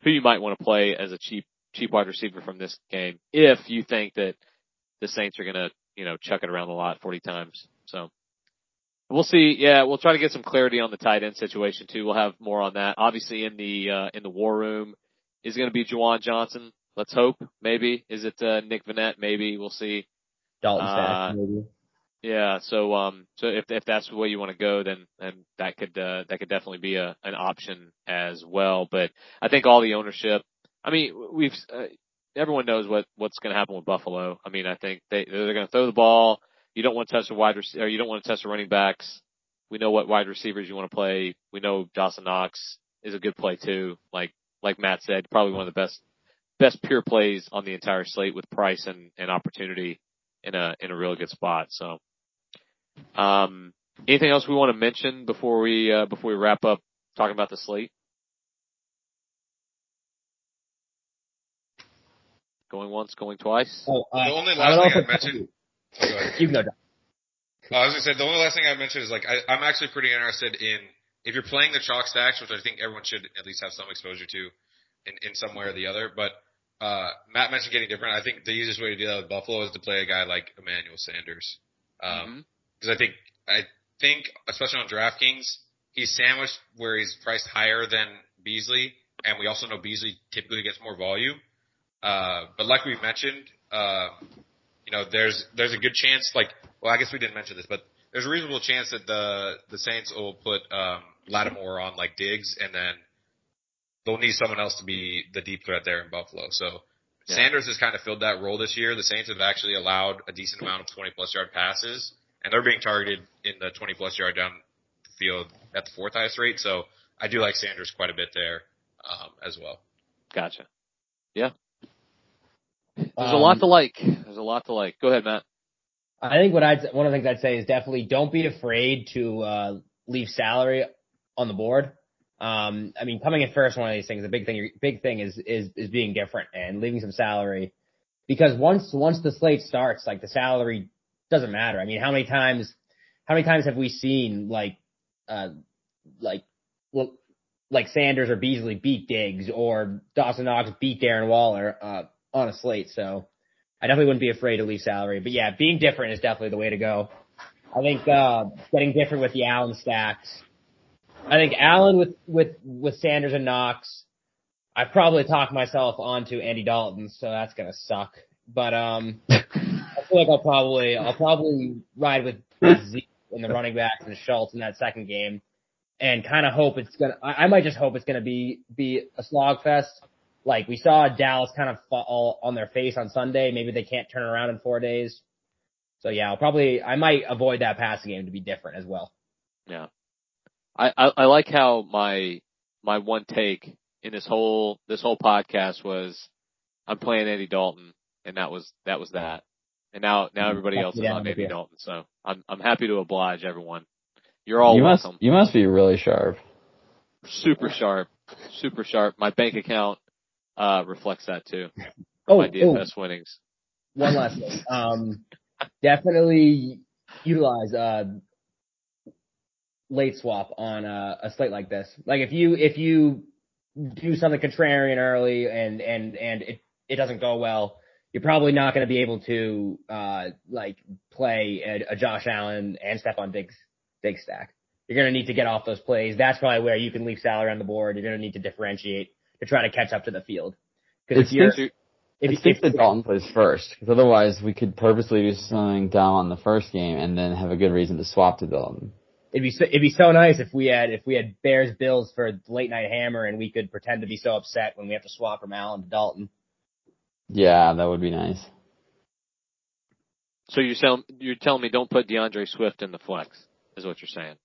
A: who you might want to play as a cheap cheap wide receiver from this game if you think that the Saints are going to you know chuck it around a lot 40 times. So we'll see. Yeah, we'll try to get some clarity on the tight end situation too. We'll have more on that. Obviously in the uh, in the war room is going to be Juwan Johnson. Let's hope. Maybe is it uh, Nick Vannett? Maybe we'll see.
E: Dalton uh, maybe.
A: Yeah, so um, so if if that's the way you want to go, then then that could uh, that could definitely be a an option as well. But I think all the ownership. I mean, we've uh, everyone knows what what's going to happen with Buffalo. I mean, I think they they're going to throw the ball. You don't want to touch the wide rec- or you don't want to touch the running backs. We know what wide receivers you want to play. We know Dawson Knox is a good play too. Like like Matt said, probably one of the best best pure plays on the entire slate with price and, and opportunity in a in a really good spot. So um, anything else we want to mention before we uh, before we wrap up talking about the slate? Going once, going twice.
D: Oh, uh, the only last thing I mentioned. Oh,
E: you can go.
D: Uh, I was gonna say the only last thing I mentioned is like I, I'm actually pretty interested in if you're playing the chalk stacks, which I think everyone should at least have some exposure to, in in some way or the other. But uh, Matt mentioned getting different. I think the easiest way to do that with Buffalo is to play a guy like Emmanuel Sanders. Um, mm-hmm because I think I think especially on DraftKings, he's sandwiched where he's priced higher than Beasley, and we also know Beasley typically gets more volume. Uh, but like we mentioned, uh, you know, there's there's a good chance. Like, well, I guess we didn't mention this, but there's a reasonable chance that the the Saints will put um, Lattimore on like Diggs, and then they'll need someone else to be the deep threat there in Buffalo. So. Yeah. Sanders has kind of filled that role this year. The Saints have actually allowed a decent amount of 20 plus yard passes and they're being targeted in the 20 plus yard down field at the fourth highest rate. So I do like Sanders quite a bit there um, as well.
A: Gotcha. Yeah. There's um, a lot to like. There's a lot to like. Go ahead, Matt.
E: I think what I'd one of the things I'd say is definitely don't be afraid to uh, leave salary on the board. Um, I mean, coming in first, one of these things, the big thing, big thing is is is being different and leaving some salary because once once the slate starts, like the salary doesn't matter. I mean, how many times, how many times have we seen like, uh, like, like Sanders or Beasley beat Diggs or Dawson Knox beat Darren Waller, uh, on a slate. So I definitely wouldn't be afraid to leave salary, but yeah, being different is definitely the way to go. I think, uh, getting different with the Allen stacks. I think Allen with, with, with Sanders and Knox, I've probably talked myself onto Andy Dalton, so that's gonna suck. But um, I feel like I'll probably I'll probably ride with Zeke in the running backs and Schultz in that second game. and kind of hope it's gonna. I, I might just hope it's gonna be be a slog fest. Like we saw Dallas kind of fall on their face on Sunday. Maybe they can't turn around in four days. So yeah, I'll probably I might avoid that passing game to be different as well.
A: Yeah. I, I, I like how my my one take in this whole this whole podcast was I'm playing Andy Dalton and that was that was that. And now now everybody else is on Andy Dalton. So I'm I'm happy to oblige everyone. You're all
C: you
A: welcome.
C: Must, you must be really sharp.
A: Super sharp. Super sharp. My bank account uh reflects that too. <laughs>
E: Oh,
A: my DFS
E: oh,
A: winnings.
E: one last thing. Um definitely utilize uh late swap on a, a slate like this. Like if you if you do something contrarian early and and and it it doesn't go well, you're probably not going to be able to uh like play a, a Josh Allen and Stefon Diggs Diggs stack. You're going to need to get off those plays. That's probably where you can leave salary on the board. You're going to need to differentiate to try to catch up to the field.
C: Because if you're if, if, if the Dalton plays first, because otherwise we could purposely do something down on the first game and then have a good reason to swap to Dalton.
E: It'd be so, it'd be so nice if we had if we had Bears Bills for late night hammer and we could pretend to be so upset when we have to swap from Allen to Dalton.
C: Yeah, that would be nice.
A: So you're telling you're telling me don't put D'Andre Swift in the flex is what you're saying.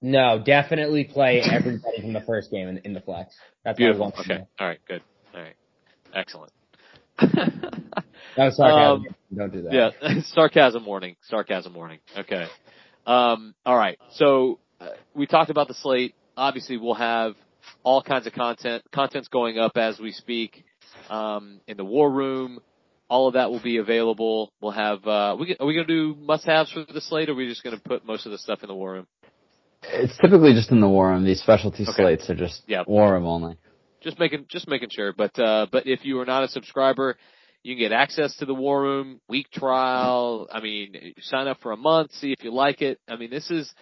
E: No, definitely play everybody from the first game in, in the flex. That's
A: beautiful. Okay, all right, good, all right, excellent. <laughs>
E: that was sarcasm. Um, don't do that.
A: Yeah, <laughs> sarcasm warning. Sarcasm warning. Okay. Um, all right. So uh, we talked about the slate. Obviously, we'll have all kinds of content. Content's going up as we speak. Um, in the war room, all of that will be available. We'll have. Uh, we, are we going to do must-haves for the slate, or are we just going to put most of the stuff in the war room?
C: It's typically just in the war room. These specialty okay. slates are just yeah. war room only.
A: Just making, just making sure. But, uh, but if you are not a subscriber, you can get access to the War Room week trial. I mean, sign up for a month, see if you like it. I mean, this is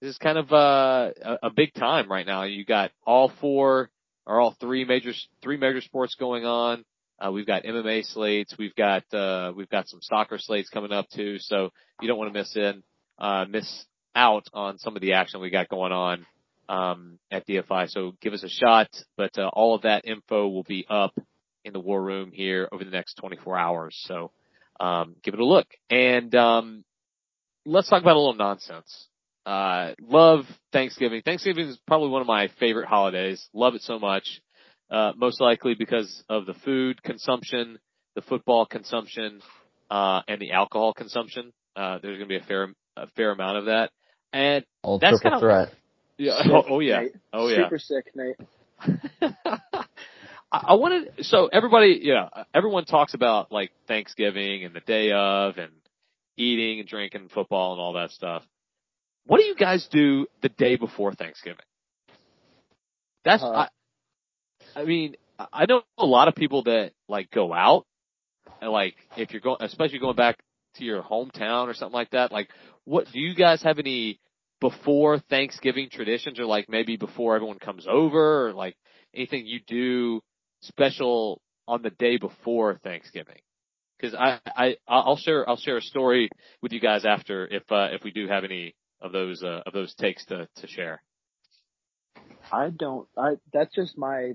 A: this is kind of uh, a, a big time right now. You got all four or all three major three major sports going on. Uh, we've got MMA slates. We've got uh, we've got some soccer slates coming up too. So you don't want to miss in uh, miss out on some of the action we got going on um, at DFI. So give us a shot. But uh, all of that info will be up in the war room here over the next 24 hours. So, um, give it a look. And, um, let's talk about a little nonsense. Uh, love Thanksgiving. Thanksgiving is probably one of my favorite holidays. Love it so much. Uh, most likely because of the food consumption, the football consumption, uh, and the alcohol consumption. Uh, there's going to be a fair, a fair amount of that. And
C: All
A: that's
C: kind of, threat.
A: Yeah. Oh, oh, yeah.
B: Nate.
A: Oh yeah.
B: Super sick, Nate. <laughs>
A: I wanted so everybody, yeah, everyone talks about like Thanksgiving and the day of and eating and drinking football and all that stuff. What do you guys do the day before Thanksgiving? That's uh, I, I mean, I know a lot of people that like go out and like if you're going, especially going back to your hometown or something like that. Like, what do you guys have any before Thanksgiving traditions or like maybe before everyone comes over or like anything you do special on the day before Thanksgiving? Because I, I, I'll share, I'll share a story with you guys after if, uh, if we do have any of those, uh, of those takes to, to share.
B: I don't, I, that's just my,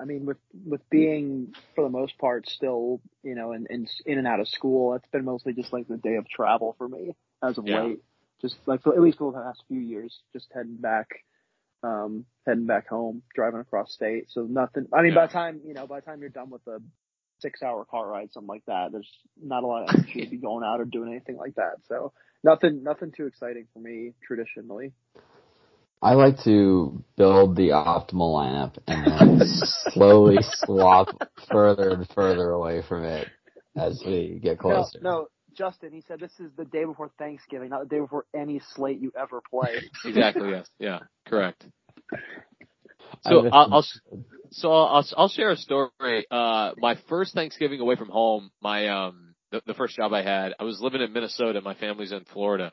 B: I mean, with, with being for the most part still, you know, in, in, in and out of school, it's been mostly just like the day of travel for me as of
A: Yeah.
B: late. Just like for, at least for the past few years, just heading back um, heading back home, driving across state. So nothing. I mean,
A: Yeah.
B: by the time you know, by the time you're done with a six-hour car ride, something like that, there's not a lot of energy to be going out or doing anything like that. So nothing, nothing too exciting for me traditionally.
C: I like to build the optimal lineup and then <laughs> slowly swap further and further away from it as we get closer.
B: No, no, Justin, he said this is the day before Thanksgiving, not the day before any slate you ever play.
A: Exactly. yes. Yeah. Correct. So I'll, I'll so I'll I'll share a story. Uh, my first Thanksgiving away from home, my um the, the first job I had, I was living in Minnesota. My family's in Florida,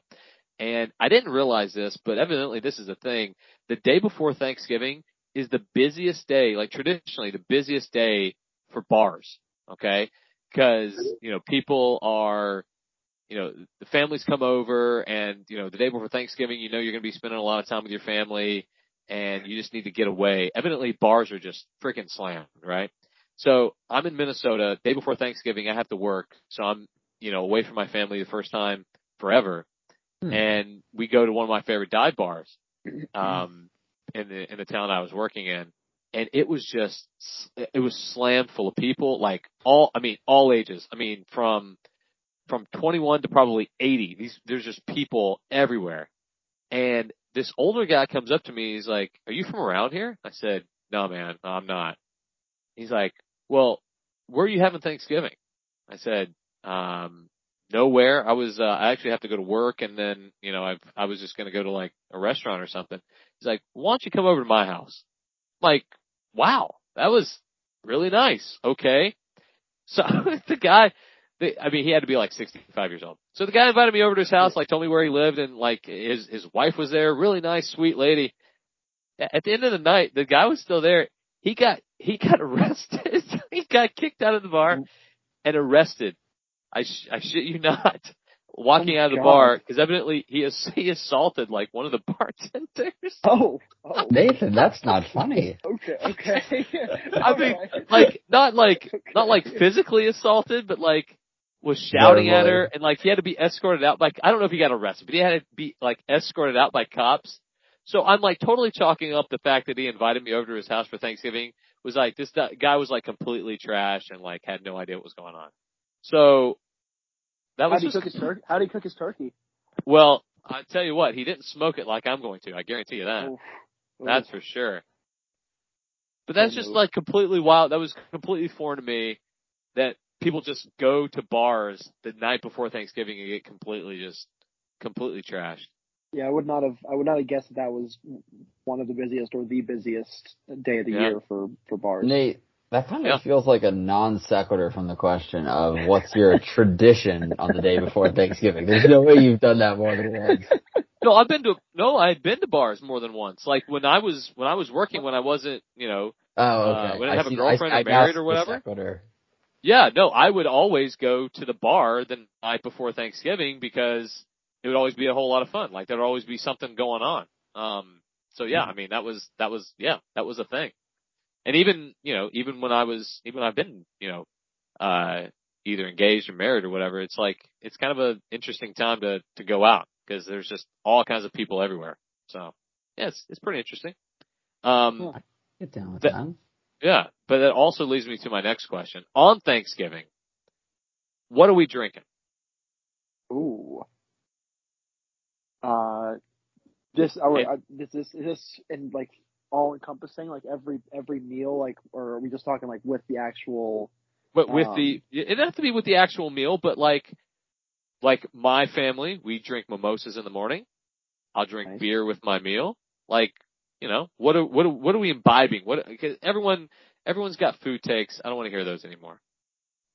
A: and I didn't realize this, but evidently this is a thing. The day before Thanksgiving is the busiest day, like traditionally the busiest day for bars. Okay, because you know people are you know, the families come over and, you know, the day before Thanksgiving, you know, you're going to be spending a lot of time with your family and you just need to get away. Evidently bars are just freaking slammed, right? So I'm in Minnesota, day before Thanksgiving, I have to work. So I'm, you know, away from my family the first time forever.
C: Hmm.
A: And we go to one of my favorite dive bars, <clears throat> um, in the, in the town I was working in. And it was just, it was slammed full of people, like all, I mean, all ages. I mean, from, from 21 to probably 80. These, there's just people everywhere. And this older guy comes up to me. He's like, are you from around here? I said, no, man, I'm not. He's like, well, where are you having Thanksgiving? I said, um, nowhere. I was, uh, I actually have to go to work and then, you know, I, I was just going to go to like a restaurant or something. He's like, why don't you come over to my house? I'm like, wow, that was really nice. Okay. So <laughs> the guy, the, I mean, he had to be like 65 years old. So the guy invited me over to his house, like told me where he lived and like his, his wife was there, really nice, sweet lady. At the end of the night, the guy was still there. He got, he got <laughs> arrested. he got kicked out of the bar and arrested. I, sh- I shit you <laughs> not. Walking
B: Oh,
A: out of the
B: God.
A: bar because evidently he ass- <laughs> he assaulted like one of the bartenders.
B: Oh, oh.
C: Nathan, that's not funny.
B: Okay, okay.
A: I mean, like not like
B: Okay.
A: not like physically assaulted, but like was shouting at her and like he had to be escorted out. Like I don't know if he got arrested, but he had to be like escorted out by cops. So I'm like totally chalking up the fact that he invited me over to his house for Thanksgiving was like this guy was like completely trash and like had no idea what was going on. So that was
B: do you
A: just
B: cook his turkey? How do you cook his turkey?
A: well. I tell you what, he didn't smoke it like I'm going to. I guarantee you that.
B: Oof.
A: That's
B: Oof.
A: for sure. But that's just like completely wild. That was completely foreign to me that people just go to bars the night before Thanksgiving and get completely just completely trashed.
B: Yeah, I would not have. I would not have guessed that that was one of the busiest or the busiest day of the
A: Yeah.
B: year for for bars.
C: Nate, that kind of
A: Yeah.
C: feels like a non sequitur from the question of what's your <laughs> tradition on the day before Thanksgiving. There's no way you've done that more than once.
A: No, I've been to no, I've been to bars more than once. Like when I was when I was working when I wasn't, you know,
C: Oh,
A: Uh,
C: okay.
A: when I have a
C: see-
A: girlfriend or
C: I
A: married
C: guessed
A: or
C: the
A: whatever? Yeah, no, I would always go to the bar the night before Thanksgiving because it would always be a whole lot of fun. Like there'd always be something going on. Um, so yeah, I mean that was that was yeah that was a thing. And even you know even when I was even when I've been you know uh either engaged or married or whatever, it's like it's kind of an interesting time to to go out because there's just all kinds of people everywhere. So yeah, it's it's pretty interesting. Um.
C: Get down with
A: That-
C: that.
A: Yeah, but that also leads me to my next question. On Thanksgiving, what are we drinking?
B: Ooh. Uh, this are we, uh, this this is this in like all encompassing like every every meal like or are we just talking like with the actual
A: But with
B: Um,
A: the, it doesn't have to be with the actual meal, but like, like my family, we drink mimosas in the morning. I'll drink
B: Nice.
A: beer with my meal. Like, you know, what are, what are, what are we imbibing? What, cause everyone, everyone's got food takes. I don't want to hear those anymore.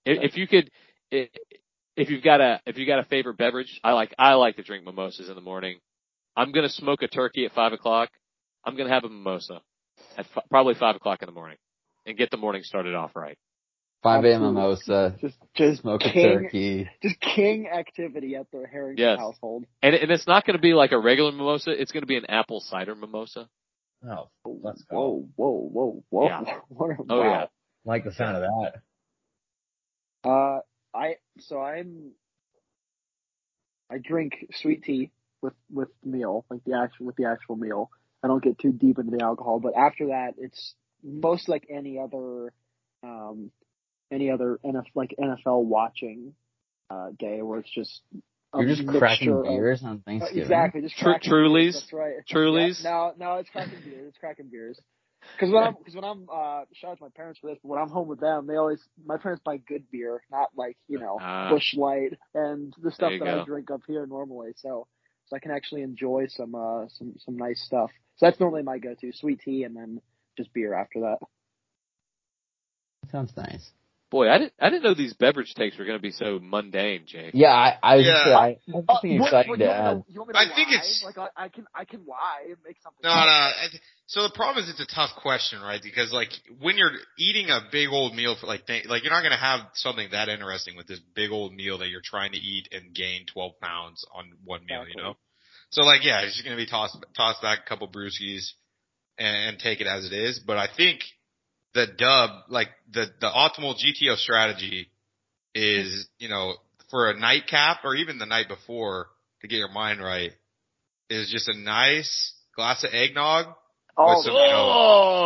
A: If, if you could, if you've got a, if you got a favorite beverage, I like, I like to drink mimosas in the morning. I'm going to smoke a turkey at five o'clock. I'm going to have a mimosa at f- probably five o'clock in the morning and get the morning started off right.
C: 5 a.m. Mimosa,
B: just just
C: smoke a turkey.
B: just king activity at the Harrington
A: Yes.
B: household.
A: And, and it's not going to be like a regular mimosa. It's going to be an apple cider mimosa.
E: Oh, let's go.
B: Whoa, whoa, whoa, whoa!
A: Yeah. <laughs>
B: What a-
A: Oh,
B: wow.
A: yeah.
E: Like the sound of that.
B: Uh, I so I'm I drink sweet tea with with meal, like the actual with the actual meal. I don't get too deep into the alcohol, but after that, it's most like any other um any other NFL like NFL watching uh day where it's just
C: You're just
B: mixture
C: cracking
B: of-
C: beers on
B: Uh,
C: Thanksgiving.
B: Exactly, just
A: Tru-
B: cracking beers, That's right.
A: Trulies?
B: Yeah, no, no, it's cracking beers. It's cracking beers. Because when I'm, because when I'm, uh, shout out to my parents for this, but when I'm home with them, they always, my parents buy good beer, not like you know
A: Ah.
B: Busch Light and the stuff
A: you
B: that I drink up here normally. So, so I can actually enjoy some, uh, some, some nice stuff. So that's normally my go-to: sweet tea and then just beer after that.
C: Sounds nice.
A: Boy, I didn't I didn't know these beverage takes were going to be so mundane, Jake.
C: Yeah, I, I was
D: Yeah.
C: say, I, I have
B: Uh,
C: something
B: what-
C: exciting
B: what,
C: to
B: you want me
C: add.
B: you want me to
D: I think
B: lie?
D: it's-
B: like I, I can I can lie and make something.
D: No, no. Th- So the problem is it's a tough question, right? Because like when you're eating a big old meal for like th- like you're not gonna have something that interesting with this big old meal that you're trying to eat and gain 12 pounds on one meal, you know. So like yeah, it's just gonna be toss toss back a couple brewskis and, and take it as it is. But I think the dub, like the the optimal GTO strategy, is you know for a nightcap or even the night before to get your mind right, is just a nice glass of eggnog
B: oh,
D: with some, you know,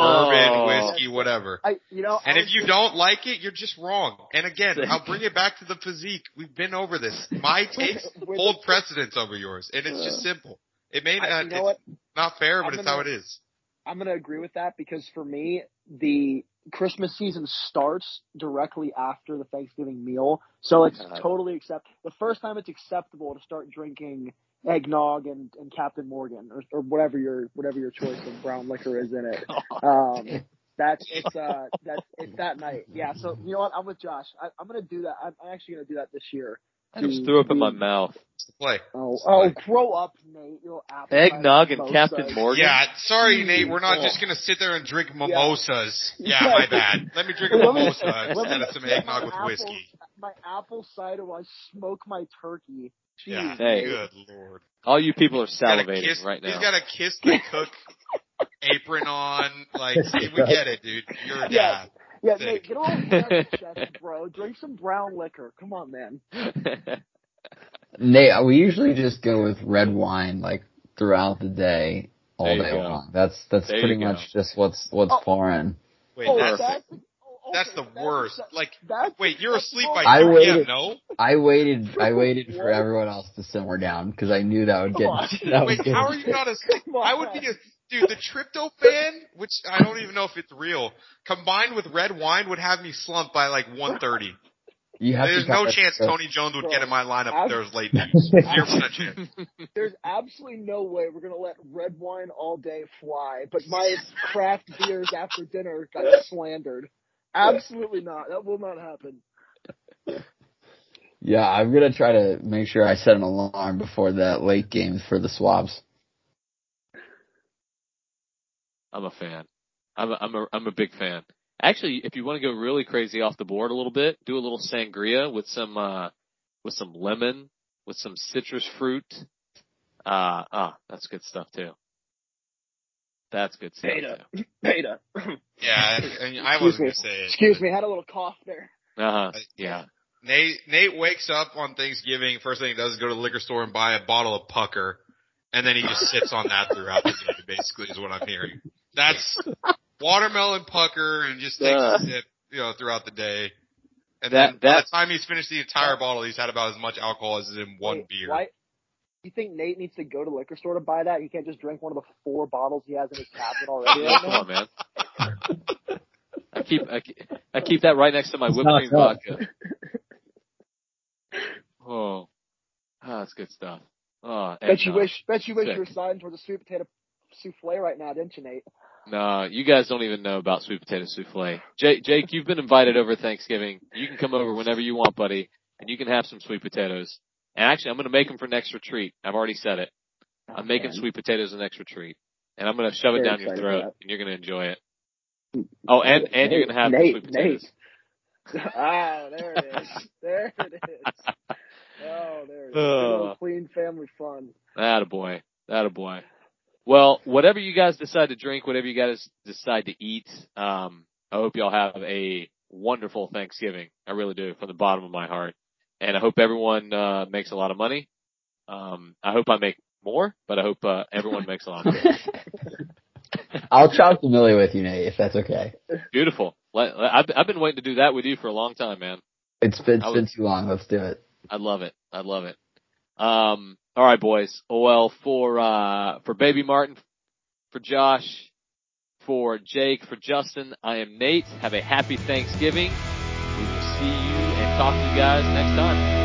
A: Oh.
D: bourbon, whiskey, whatever.
B: I you know.
D: And
B: I
D: if you don't like it, you're just wrong. And again, I'll bring it back to the physique. We've been over this. My <laughs> takes hold precedence over yours, and it's just simple. It may
B: I-
D: not.
B: you know
D: it's
B: what?
D: not fair, but
B: I'm
D: it's how it
B: gonna-
D: is.
B: I'm going to agree with that because for me, the Christmas season starts directly after the Thanksgiving meal. So it's
A: God.
B: totally accept. The first time it's acceptable to start drinking eggnog and, and Captain Morgan or, or whatever your whatever your choice of brown liquor is in it. <laughs> Um, that's it's <laughs> uh that's it's that night. Yeah. So you know what? I'm with Josh. I, I'm going to do that. I'm, I'm actually going to do that this year.
A: I just threw up in my mouth.
D: Play.
B: Oh, oh, grow up, Nate. You little apple
A: Eggnog
B: cider
A: and
B: mimosas.
A: Captain Morgan.
D: Yeah, sorry, Nate. We're not
B: Oh.
D: just gonna sit there and drink mimosas. Yeah,
B: Yeah.
D: my bad. Let me drink a <laughs>
B: Let me-
D: mimosa
B: let
D: instead of some
B: get
D: eggnog with
B: apple-
D: whiskey.
B: My apple cider while I smoke my turkey. Jeez,
D: Yeah,
A: Hey.
D: good lord.
A: All you people are
D: He's got a
A: salivating
D: kiss,
A: right
D: He's
A: now.
D: got a kiss the cook <laughs> apron on. Like, see, we get it, dude. You're a
B: Yeah.
D: dad.
B: Yeah,
D: Sick.
B: Nate, get a little hair on your chest, bro. Drink some brown liquor. Come on, man.
C: Nate, we usually just go with red wine like throughout the day, all day
A: go.
C: long. That's that's
A: There
C: pretty much just what's what's
B: Oh.
C: pouring.
D: Wait,
B: oh,
D: that's
B: that's the, oh,
D: that's
B: okay,
D: the worst.
B: that-
D: Like,
B: that's
D: wait, you're asleep
B: the
D: by
C: I
D: 2 p.m.
C: waited-
D: No.
C: I waited I waited for everyone else to simmer down because I knew that would get
B: on. <laughs>
C: that would
D: Wait,
C: get
D: how are you not asleep? I would be a dude. The tryptophan, which I don't even know if it's real, combined with red wine would have me slump by like 1:30.
C: you have
D: There's
C: to
D: no
C: kinda-
D: chance Tony Jones would
B: Bro,
D: get in my lineup
B: I've-
D: if there was late <laughs> night. Zero percent chance. <laughs>
B: There's absolutely no way we're gonna let red wine all day fly, but my craft beers after dinner got slandered. Absolutely not. That will not happen.
C: Yeah, I'm gonna try to make sure I set an alarm before that late game for the swabs.
A: I'm a fan. I'm a, I'm a, I'm a big fan. Actually, if you want to go really crazy off the board a little bit, do a little sangria with some, uh, with some lemon, with some citrus fruit. Uh, ah, that's good stuff too. That's good stuff
B: Beta.
A: too. <laughs>
B: Beta.
D: Yeah, <laughs> and I
B: Excuse
D: wasn't gonna say it.
B: Excuse me, I had a little cough there.
A: Uh huh.
D: Uh,
A: Yeah.
D: Nate Nate wakes up on Thanksgiving. First thing he does is go to the liquor store and buy a bottle of Pucker, and then he just sits on that throughout the day. Basically, is what I'm hearing. That's <laughs> watermelon Pucker, and just takes
A: Uh.
D: a sip, you know, throughout the day. And
A: That-
D: then by
A: that-
D: the time he's finished the entire bottle, he's had about as much alcohol as is in one
B: Wait,
D: beer.
B: Why? You think Nate needs to go to liquor store to buy that? He can't just drink one of the four bottles he has in his cabinet already
A: Yeah,
B: right
A: come on, man. I keep, I keep I keep that right next to my whipped cream
E: tough.
A: vodka. Oh, ah, that's good stuff. Oh,
B: Bet you
A: eggnog.
B: wish. Bet you wish
A: Sick.
B: you were sliding towards a sweet potato souffle right now, didn't you, Nate?
A: No, you guys don't even know about sweet potato souffle. Jake, Jake, you've been invited over Thanksgiving. You can come over whenever you want, buddy, and you can have some sweet potatoes. And actually, I'm going to make them for next retreat. I've already said it. I'm making
B: man.
A: sweet potatoes the next retreat, and I'm going to shove it down your throat, and you're going to enjoy it. Oh, and and you're going to have the
B: Nate,
A: sweet potatoes.
B: Nate. <laughs> ah, there it is. There it is. <laughs> Oh, there it is.
A: Uh.
B: clean family fun.
A: That a boy. That a boy. Well, whatever you guys decide to drink, whatever you guys decide to eat, um, I hope y'all have a wonderful Thanksgiving. I really do, from the bottom of my heart. And I hope everyone uh, makes a lot of money. Um, I hope I make more, but I hope uh, everyone makes a lot of money. <laughs>
C: I'll chop the millie with you, Nate, if that's okay.
A: Beautiful. I've, I've been waiting to do that with you for a long time, man.
C: It's been, it's been
A: was-
C: too long. Let's do it.
A: I love it. I love it. Um, all right, boys. Well, for uh, for Baby Martin, for Josh, for Jake, for Justin, I am Nate. Have a happy Thanksgiving. We will see you and talk to you guys next time.